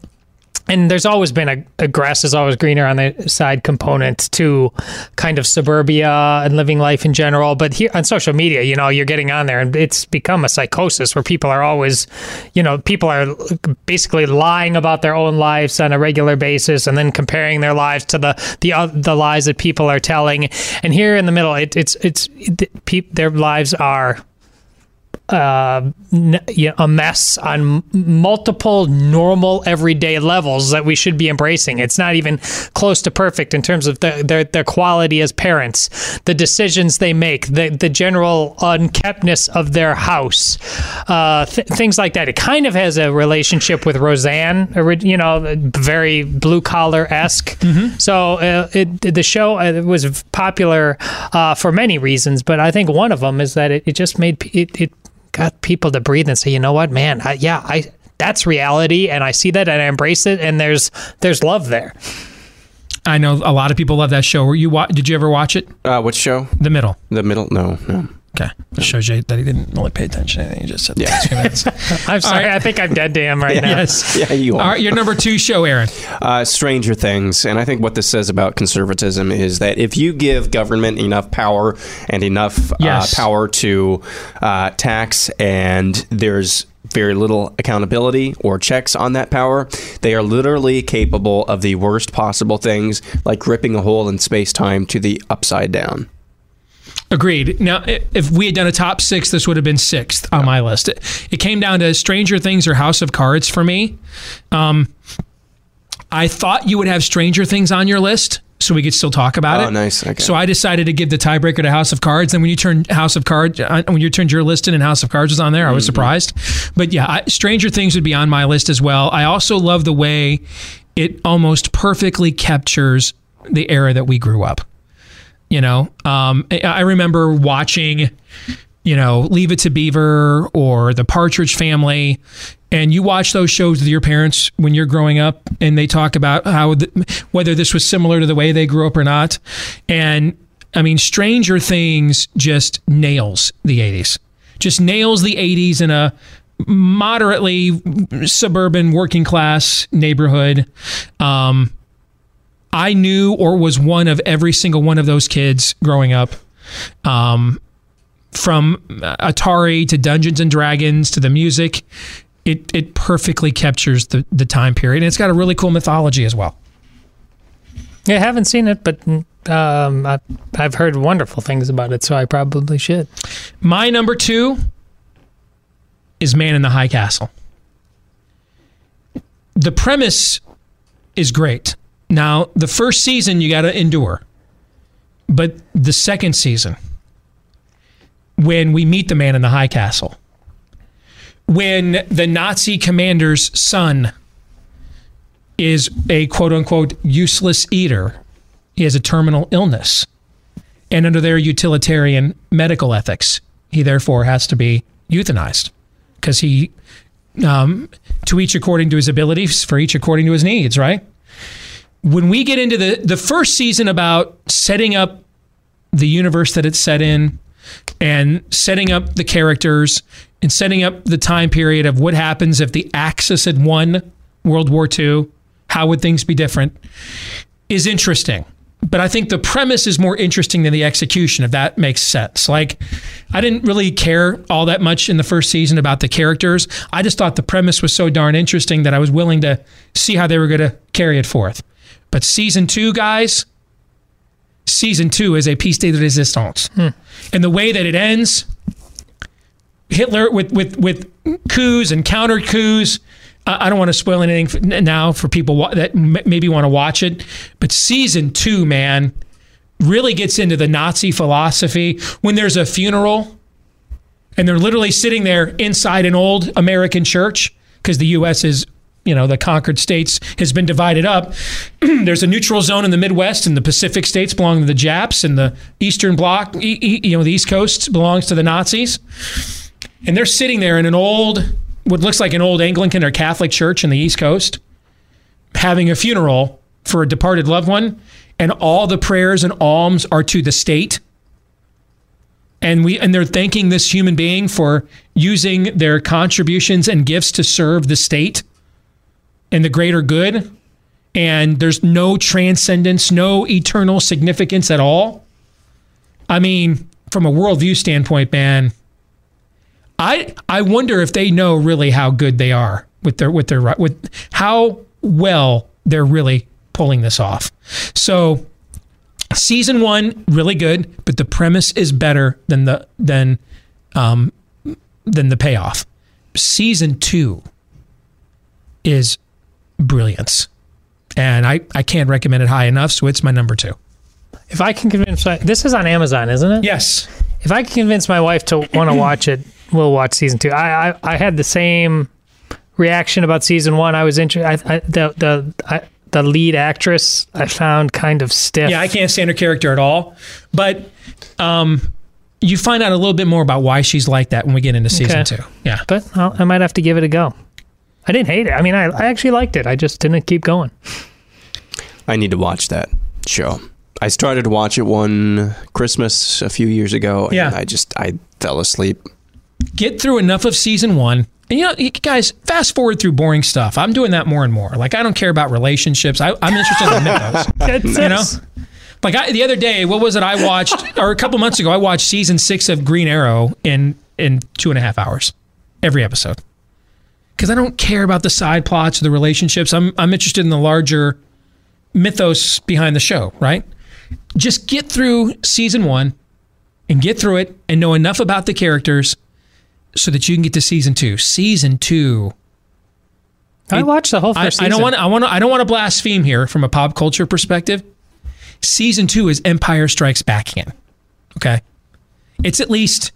and there's always been a, a grass is always greener on the side component to kind of suburbia and living life in general. But here on social media, you know, you're getting on there and it's become a psychosis where people are always, you know, people are basically lying about their own lives on a regular basis and then comparing their lives to the the uh, the lies that people are telling. And here in the middle, it, it's it's it, pe- their lives are uh, you know, a mess on multiple normal everyday levels that we should be embracing. It's not even close to perfect in terms of the, their their quality as parents, the decisions they make, the the general unkeptness of their house, uh, th- things like that. It kind of has a relationship with Roseanne, you know, very blue collar esque. So uh, it, the show uh, was popular uh, for many reasons, but I think one of them is that it, it just made it, it got people to breathe and say, you know what, man, I, yeah, I that's reality, and I see that and I embrace it, and there's there's love there. I know a lot of people love that show. Were you wa- Did you ever watch it? Uh, which show? The Middle. The middle? No, no. Okay. Shows you that he didn't really pay attention to anything you just said. Yeah. Two minutes. I'm sorry, right. I think I'm dead to him right now. yes. Yeah, you are. All right, your number two show, Aaron. Uh, Stranger Things. And I think what this says about conservatism is that if you give government enough power and enough Yes. uh, power to uh, tax, and there's very little accountability or checks on that power, they are literally capable of the worst possible things, like ripping a hole in space time to the upside down. Agreed. Now, if we had done a top six, this would have been sixth on my list. It, it came down to Stranger Things or House of Cards for me. Um, I thought you would have Stranger Things on your list, so we could still talk about Oh, it. nice. Okay. So I decided to give the tiebreaker to House of Cards. And when you turned House of Cards, uh, when you turned your list in and House of Cards was on there, I was surprised. But yeah, I, Stranger Things would be on my list as well. I also love the way it almost perfectly captures the era that we grew up. You know, um, I- remember watching, you know, Leave It to Beaver or The Partridge Family, and you watch those shows with your parents when you're growing up, and they talk about how th- whether this was similar to the way they grew up or not. And I mean, Stranger Things just nails the 80s, just nails the 80s in a moderately suburban working class neighborhood. Um, I knew or was one of every single one of those kids growing up. Um, from Atari to Dungeons and Dragons to the music, it it perfectly captures the the time period, and it's got a really cool mythology as well. Yeah, I haven't seen it, but um, I, I've heard wonderful things about it, so I probably should. My number two is Man in the High Castle. The premise is great. Now, the first season you got to endure, but the second season, when we meet the man in the high castle, when the Nazi commander's son is a quote unquote useless eater, he has a terminal illness, and under their utilitarian medical ethics, he therefore has to be euthanized because he, um, to each according to his abilities, for each according to his needs, right? When we get into the the first season about setting up the universe that it's set in and setting up the characters and setting up the time period of what happens if the Axis had won World War II, how would things be different? is interesting. But I think the premise is more interesting than the execution, if that makes sense. Like, I didn't really care all that much in the first season about the characters. I just thought the premise was so darn interesting that I was willing to see how they were going to carry it forth. But season two, guys, season two is a piece de resistance. Hmm. And the way that it ends, Hitler with with with coups and counter coups. I I don't want to spoil anything now for people wa- that m- maybe want to watch it, but season two, man, really gets into the Nazi philosophy. When there's a funeral, and they're literally sitting there inside an old American church because the U.S. is, you know, the conquered states has been divided up. there's a neutral zone in the Midwest, and the Pacific states belong to the Japs, and the Eastern Bloc, you know, the East Coast belongs to the Nazis. And they're sitting there in an old what looks like an old anglican or catholic church in the east coast having a funeral for a departed loved one and all the prayers and alms are to the state. And we and they're thanking this human being for using their contributions and gifts to serve the state and the greater good and there's no transcendence no eternal significance at all i mean from a worldview standpoint man I I wonder if they know really how good they are with their with their with how well they're really pulling this off. So season one really good, but the premise is better than the than um than the payoff. Season two is brilliance. And I, I can't recommend it high enough, so it's my number two. If I can convince my, this is on Amazon, isn't it? Yes. If I can convince my wife to want to watch it, we'll watch season two. I I, I had the same reaction about season one. I was interested. I, I, the the I, the lead actress I found kind of stiff. Yeah, I can't stand her character at all. But um, you find out a little bit more about why she's like that when we get into season Okay. two. Yeah. but I'll, I might have to give it a go. I didn't hate it. I mean, I, I actually liked it. I just didn't keep going. I need to watch that show. I started to watch it one Christmas a few years ago. And Yeah. I just I fell asleep. Get through enough of season one. And you know, guys, fast forward through boring stuff. I'm doing that more and more. Like, I don't care about relationships. I, I'm interested in the mythos. That's You know? Like I, the other day, what was it? I watched, or a couple months ago, I watched season six of Green Arrow in in two and a half hours, every episode. Because I don't care about the side plots or the relationships. I'm I'm interested in the larger mythos behind the show. Right? Just get through season one, and get through it, and know enough about the characters, so that you can get to season two. Season two. I watched the whole I, first I season. don't want. I want. I don't want to blaspheme here from a pop culture perspective. Season two is Empire Strikes Back again. Okay, it's at least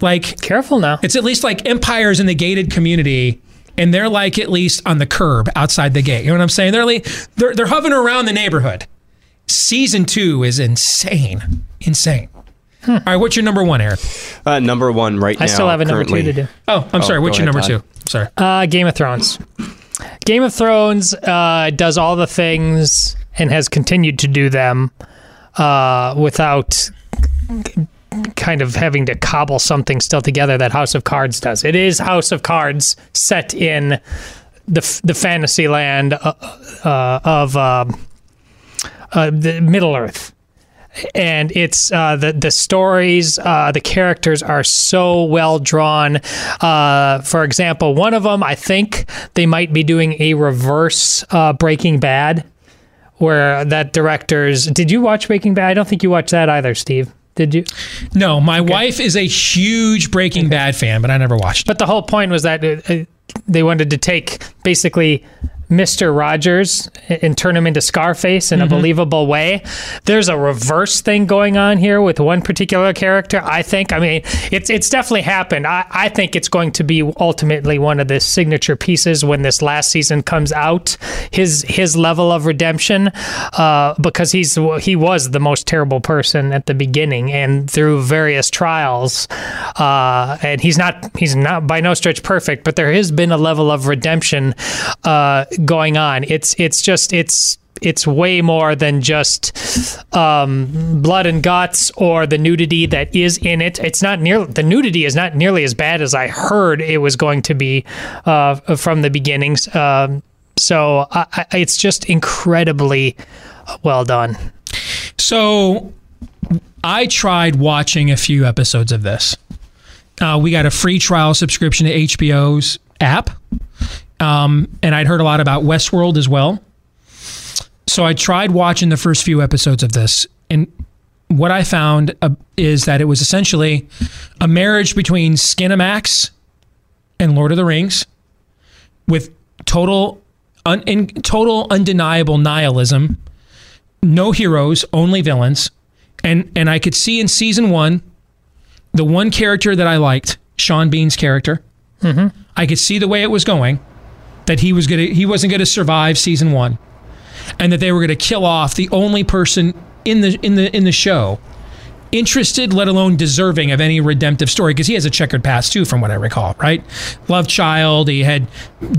like Careful now. it's at least like Empire's in the gated community, and they're like at least on the curb outside the gate. You know what I'm saying? They're like, they're they're hovering around the neighborhood. Season two is insane, insane. All right, what's your number one, Eric? Uh, number one right now. I still have a number two to do. Oh, I'm sorry. What's your ahead, number Todd. two? Sorry. Uh, Game of Thrones. Game of Thrones uh, does all the things and has continued to do them uh, without kind of having to cobble something still together that House of Cards does. It is House of Cards set in the the fantasy land uh, uh, of um uh, the Middle Earth and it's uh, the the stories, uh, the characters are so well drawn. Uh, for example, one of them, I think they might be doing a reverse Breaking Bad, where that director's. Did you watch Breaking Bad? I don't think you watched that either, Steve. Did you? No, my wife is a huge Breaking Bad fan, but I never watched. But the whole point was that uh, uh, they wanted to take basically Mr. Rogers and turn him into Scarface in a believable way. There's a reverse thing going on here with one particular character. I think. I mean, it's it's definitely happened. I, I think it's going to be ultimately one of the signature pieces when this last season comes out. His his level of redemption, uh, because he's he was the most terrible person at the beginning, and through various trials, uh, and he's not he's not by no stretch perfect, but there has been a level of redemption uh, going on. It's it's just it's it's way more than just um, blood and guts or the nudity that is in it. It's not near the nudity is not nearly as bad as I heard it was going to be uh, from the beginnings. Um, So I, I, it's just incredibly well done. So I tried watching a few episodes of this. Uh, we got a free trial subscription to HBO's app. Um, and I'd heard a lot about Westworld as well. So I tried watching the first few episodes of this. And what I found uh, is that it was essentially a marriage between Skinamax and Lord of the Rings with total, un, in, total undeniable nihilism no heroes, only villains. And and I could see in season one, the one character that I liked, Sean Bean's character. I could see the way it was going, that he was gonna he wasn't gonna survive season one, and that they were gonna kill off the only person in the in the in the show interested, let alone deserving of any redemptive story, because he has a checkered past too, from what I recall. Right, love child. He had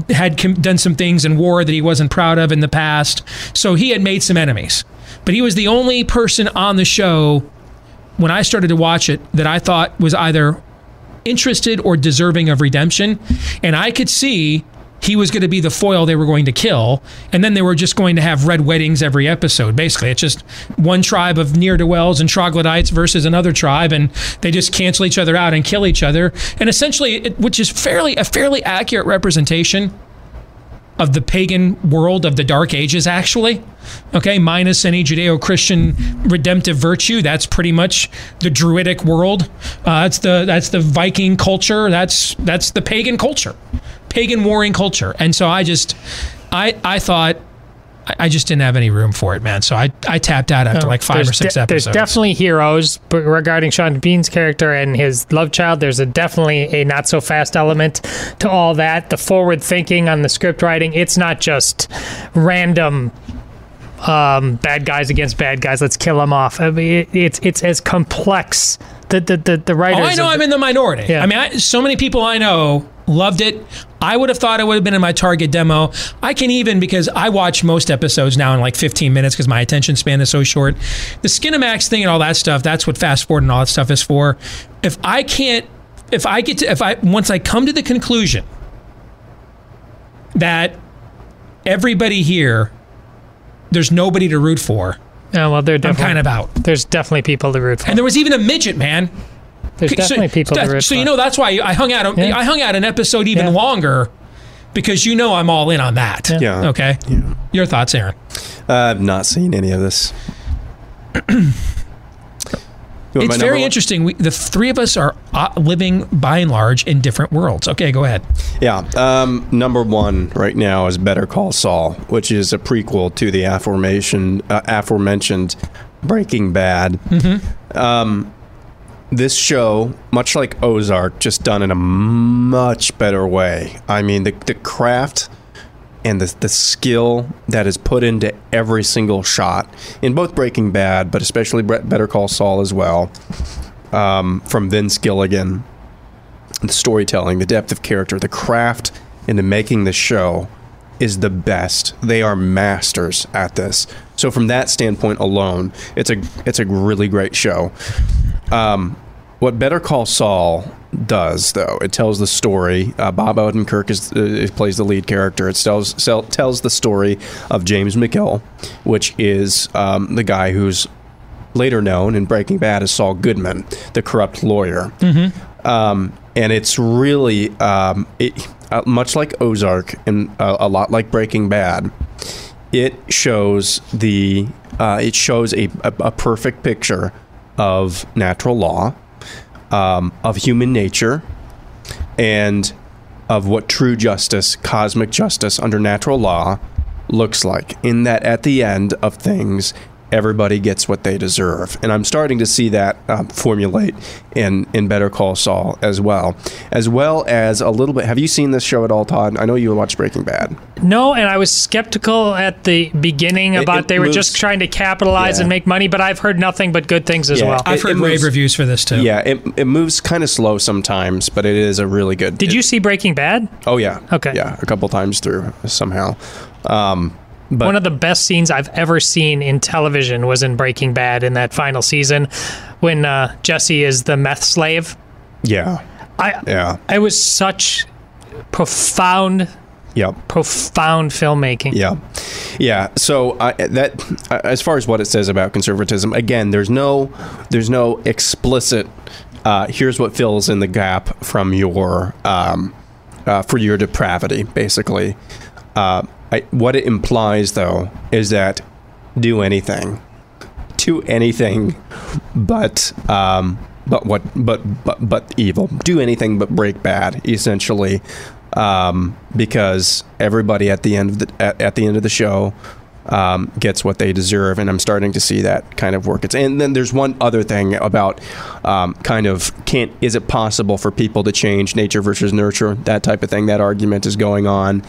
had done some things in war that he wasn't proud of in the past, so he had made some enemies. But he was the only person on the show when I started to watch it that I thought was either interested or deserving of redemption, and I could see. He was going to be the foil they were going to kill, and then they were just going to have red weddings every episode. Basically, it's just one tribe of near to wells and troglodytes versus another tribe, and they just cancel each other out and kill each other. And essentially, it, which is fairly a fairly accurate representation of the pagan world of the Dark Ages, actually. Okay, minus any Judeo Christian redemptive virtue. That's pretty much the Druidic world. Uh, that's the that's the Viking culture. That's that's the pagan culture, pagan warring culture. And so I just, I I thought. I- just didn't have any room for it, man. So I, I tapped out after like five or six de- episodes. There's definitely heroes, but regarding Sean Bean's character and his love child, there's a definitely a not so fast element to all that. The forward thinking on the script writing, it's not just random um, bad guys against bad guys. Let's kill them off. I mean, it, it's it's as complex. The the the, the writers. Oh, I know I'm in the minority. Yeah. I mean, I, so many people I know loved it. I would have thought it would have been in my target demo. I can even because I watch most episodes now in like 15 minutes because my attention span is so short. The Skinamax thing and all that stuff, that's what fast forward and all that stuff is for. If I can't, if I get to, if I, once I come to the conclusion that everybody here, there's nobody to root for, Yeah, well, they're I'm kind of out. there's definitely people to root for. And there was even a midget, man. There's definitely so, people that- so you know that's why I hung out. Yeah. I hung out an episode even Yeah. longer because you know I'm all in on that. Yeah. Okay. Your thoughts, Aaron? I've not seen any of this. You want my It's very one? interesting. We, the three of us are uh, living by and large in different worlds. Okay, go ahead. Yeah. Um, number one right now is Better Call Saul, which is a prequel to the aforementioned, uh, aforementioned Breaking Bad. Um, this show, much like Ozark, just done in a much better way. I mean, the, the craft and the, the skill that is put into every single shot in both Breaking Bad, but especially Better Call Saul as well, um, from Vince Gilligan the storytelling, the depth of character, the craft into making the show is the best. They are masters at this. So from that standpoint alone, it's a it's a really great show. Um, what Better Call Saul does, though, it tells the story. Uh, Bob Odenkirk is uh, plays the lead character. It tells sell, tells the story of James McGill, which is um, the guy who's later known in Breaking Bad as Saul Goodman, the corrupt lawyer. Um, and it's really um, it, uh, much like Ozark and uh, a lot like Breaking Bad. It shows the uh, it shows a, a, a perfect picture of natural law, um, of human nature, and of what true justice, cosmic justice under natural law, looks like. In that, at the end of things, everybody gets what they deserve, and I'm starting to see that um, formulate in in Better Call Saul as well, as well as a little bit. Have you seen this show at all, Todd? I know you watched Breaking Bad. No, and I was skeptical at the beginning It- about it they were just trying to capitalize Yeah. and make money, but I've heard nothing but good things as Yeah. well. I've It- heard it rave moves- reviews for this too. Yeah, it, it moves kind of slow sometimes, but it is a really good. Did it- you see Breaking Bad? Oh yeah. Okay. Yeah, a couple times through somehow. Um, but One of the best scenes I've ever seen in television was in Breaking Bad in that final season when uh, Jesse is the meth slave. yeah, I yeah. it was such profound Yep. profound filmmaking. Yeah, yeah. So uh, that, uh, as far as what it says about conservatism, again, there's no, there's no explicit. Uh, here's what fills in the gap from your, um, uh, for your depravity, basically. I, what it implies, though, is that do anything, do anything, but. Um, but what? But but but evil. Do anything but break bad. Essentially, um, because everybody at the end of the at, at the end of the show um, gets what they deserve, and I'm starting to see that kind of work. It's and then there's one other thing about um, kind of can't is it possible for people to change nature versus nurture that type of thing. That argument is going on.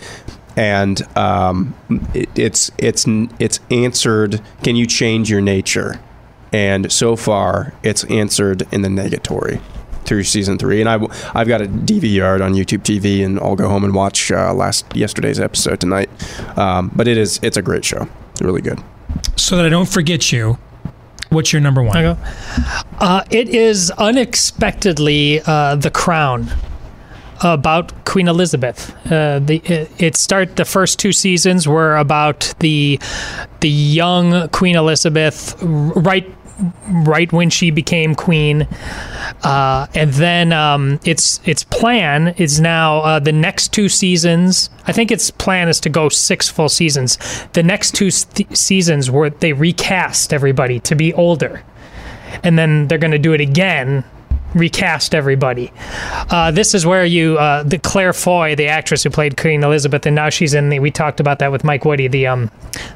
And um, it, it's it's it's answered. Can you change your nature? And so far, it's answered in the negatory through season three. And I, I've got a DVR on YouTube TV, and I'll go home and watch uh, last yesterday's episode tonight. Um, but it is it's a great show, it's really good. So that I don't forget you, what's your number one? I go. Uh, it is unexpectedly uh, The Crown about Queen Elizabeth. Uh, the it, it start the first two seasons were about the the young Queen Elizabeth right right when she became queen, uh, and then um, its its plan is now uh, the next two seasons. I think its plan is to go six full seasons. The next two seasons where they recast everybody to be older, and then they're going to do it again recast everybody. Uh, this is where you, uh, the Claire Foy, the actress who played Queen Elizabeth, and now she's in the. We talked about that with Mike Woody, the um,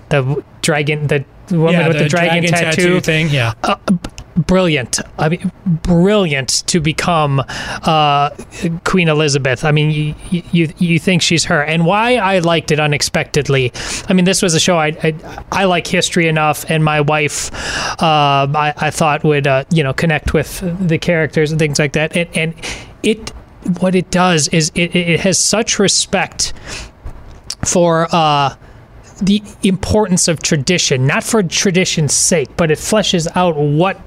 the dragon, the woman yeah, with the, dragon, tattoo. thing. Yeah. Uh, brilliant. I mean, brilliant to become uh, Queen Elizabeth. I mean, you, you you think she's her, and why I liked it unexpectedly. I mean, this was a show I I, I like history enough, and my wife, uh, I I thought would uh, you know connect with the characters and things like that, and and it what it does is it, it has such respect for uh the importance of tradition, not for tradition's sake, but it fleshes out what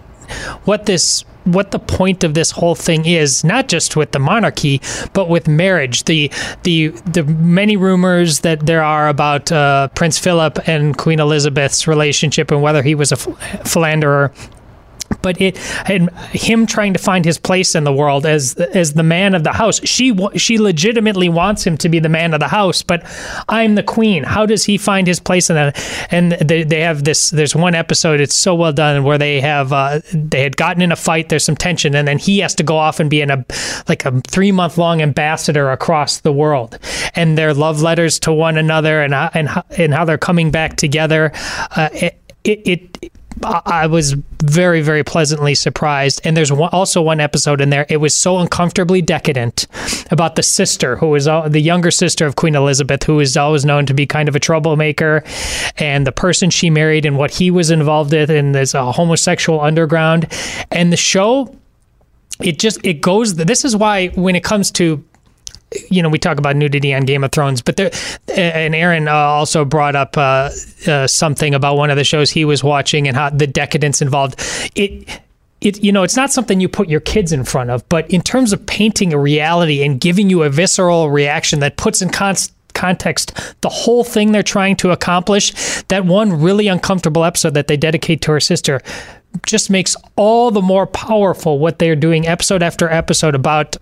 what this what the point of this whole thing is not just with the monarchy but with marriage. The the the many rumors that there are about uh, prince philip and queen elizabeth's relationship and whether he was a philanderer but it and him trying to find his place in the world as as the man of the house. She she legitimately wants him to be the man of the house but i'm the queen. How does he find his place in that? And they, they have this there's one episode it's so well done where they have uh, they had gotten in a fight there's some tension and then he has to go off and be in a like a three month long ambassador across the world. And their love letters to one another and and and how they're coming back together uh, it, it, it I was very, very pleasantly surprised. And there's one, also one episode in there. It was so uncomfortably decadent about the sister, who was the younger sister of Queen Elizabeth, who is always known to be kind of a troublemaker, and the person she married and what he was involved in, and there's a uh, homosexual underground. And the show, it just it goes. This is why when it comes to you know, we talk about nudity on Game of Thrones, but there, and Aaron uh, also brought up uh, uh, something about one of the shows he was watching and how the decadence involved. It, it, you know, it's not something you put your kids in front of, but in terms of painting a reality and giving you a visceral reaction that puts in context the whole thing they're trying to accomplish, that one really uncomfortable episode that they dedicate to her sister just makes all the more powerful what they're doing episode after episode about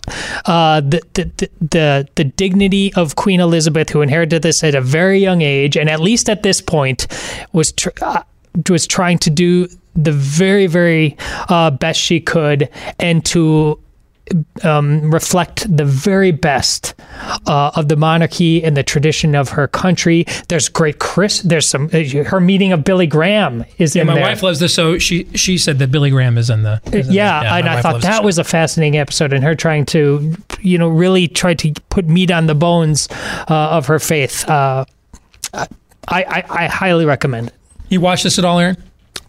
uh, the, the, the the dignity of Queen Elizabeth, who inherited this at a very young age, and at least at this point was tr- uh, was trying to do the very very uh, best she could, and to um, reflect the very best uh, of the monarchy and the tradition of her country. There's great Chris. There's some uh, her meeting of Billy Graham is yeah, in my there. wife loves this. So she she said that Billy Graham is in the. Is in yeah, the, and I thought that was a fascinating episode, and her trying to, you know, really try to put meat on the bones uh, of her faith. Uh, I, I I highly recommend it. You watch this at all, Aaron?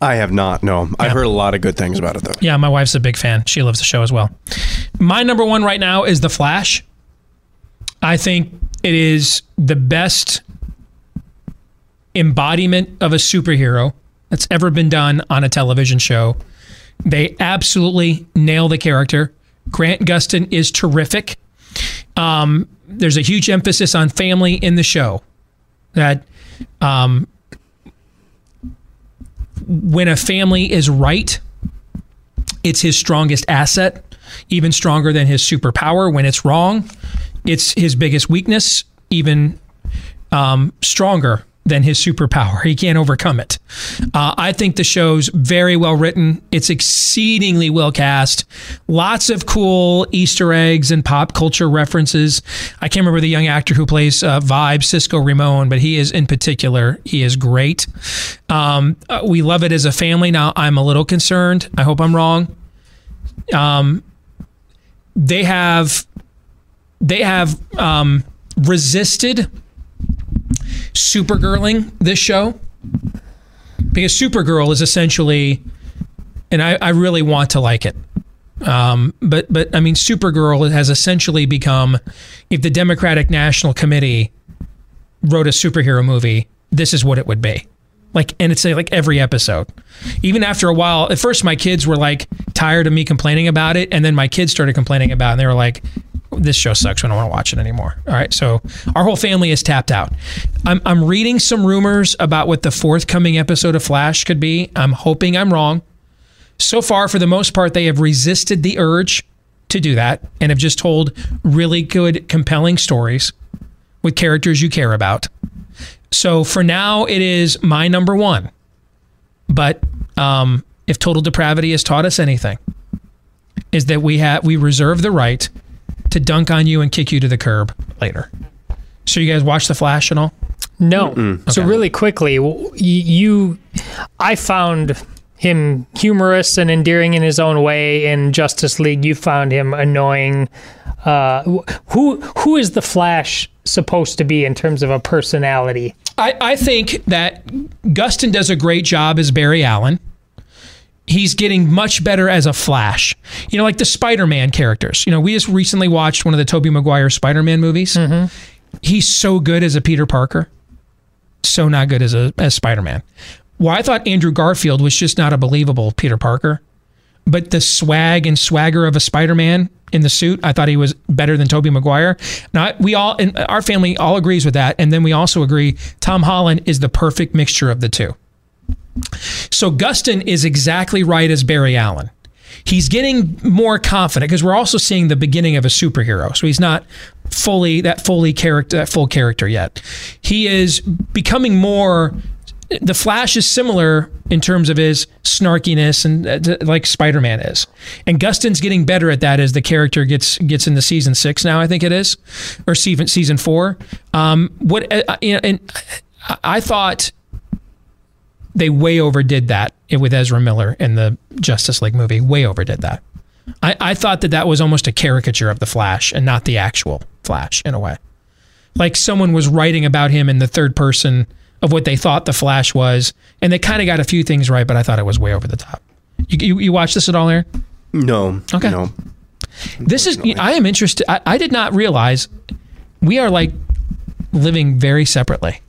I have not. No, I've heard a lot of good things about it though. Yeah, my wife's a big fan. She loves the show as well. My number one right now is The Flash. I think it is the best embodiment of a superhero that's ever been done on a television show. They absolutely nail the character. Grant Gustin is terrific. Um, there's a huge emphasis on family in the show. That um, when a family is right, it's his strongest asset, even stronger than his superpower. When it's wrong, it's his biggest weakness, even um, stronger than his superpower. He can't overcome it. Uh, I think the show's very well written. It's exceedingly well cast. Lots of cool Easter eggs and pop culture references. I can't remember the young actor who plays uh, Vibe, Cisco Ramon, but he is in particular, he is great. Um, uh, we love it as a family. Now, I'm a little concerned. I hope I'm wrong. Um, they have they have um, resisted supergirling this show because Supergirl is essentially, and I, I really want to like it. Um, but but I mean, Supergirl has essentially become, if the Democratic National Committee wrote a superhero movie, this is what it would be. Like, and it's like every episode. Even after a while, at first my kids were like tired of me complaining about it, and then my kids started complaining about, it, and they were like, "This show sucks. We don't want to watch it anymore." All right, so our whole family is tapped out. I'm I'm reading some rumors about what the forthcoming episode of Flash could be. I'm hoping I'm wrong. So far, for the most part, they have resisted the urge to do that and have just told really good, compelling stories with characters you care about. So for now, it is my number one. But um, if total depravity has taught us anything, is that we have we reserve the right to dunk on you and kick you to the curb later. So you guys watch the Flash and all? No. So really quickly, you, I found him humorous and endearing in his own way. In Justice League, you found him annoying. Uh, who who is the Flash supposed to be in terms of a personality? I, I think that Gustin does a great job as Barry Allen. He's getting much better as a Flash. You know, like the Spider Man characters. You know, we just recently watched one of the Tobey Maguire Spider Man movies. Mm-hmm. He's so good as a Peter Parker, so not good as a as Spider Man. Well, I thought Andrew Garfield was just not a believable Peter Parker, but the swag and swagger of a Spider Man in the suit, I thought he was better than Tobey Maguire. Now we all, and our family all agrees with that, and then we also agree Tom Holland is the perfect mixture of the two. So Gustin is exactly right as Barry Allen. He's getting more confident because we're also seeing the beginning of a superhero. So he's not fully that fully character that full character yet. He is becoming more the Flash is similar in terms of his snarkiness and uh, like Spider-Man is. And Gustin's getting better at that as the character gets gets into season 6 now I think it is or season season 4. Um what uh, know and I- I thought they way overdid that with Ezra Miller in the Justice League movie. Way overdid that. I, I thought that that was almost a caricature of the Flash and not the actual Flash in a way. Like someone was writing about him in the third person of what they thought the Flash was, and they kind of got a few things right, but I thought it was way over the top. You, you, you watch this at all, Aaron? No. Okay. No. This is. I am interested. I, I did not realize we are like living very separately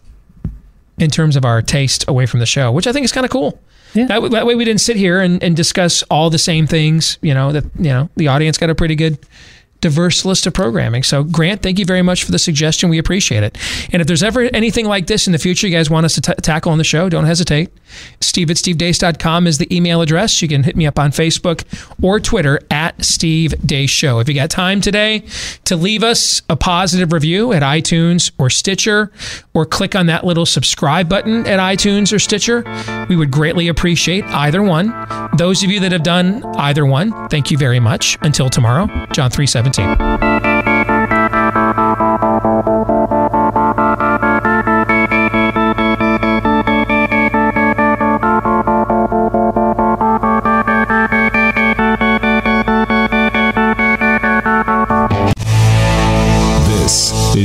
in terms of our taste away from the show, which I think is kind of cool. Yeah. That, that way we didn't sit here and, and discuss all the same things. You know that you know the audience got a pretty good diverse list of programming. So Grant, thank you very much for the suggestion. We appreciate it. And if there's ever anything like this in the future you guys want us to t- tackle on the show, don't hesitate. Steve at stevedeace.com is the email address. You can hit me up on Facebook or Twitter at Steve Deace Show. If you got time today to leave us a positive review at iTunes or Stitcher, or click on that little subscribe button at iTunes or Stitcher, we would greatly appreciate either one. Those of you that have done either one, thank you very much. Until tomorrow, John 317.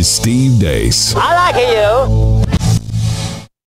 Is Steve Deace.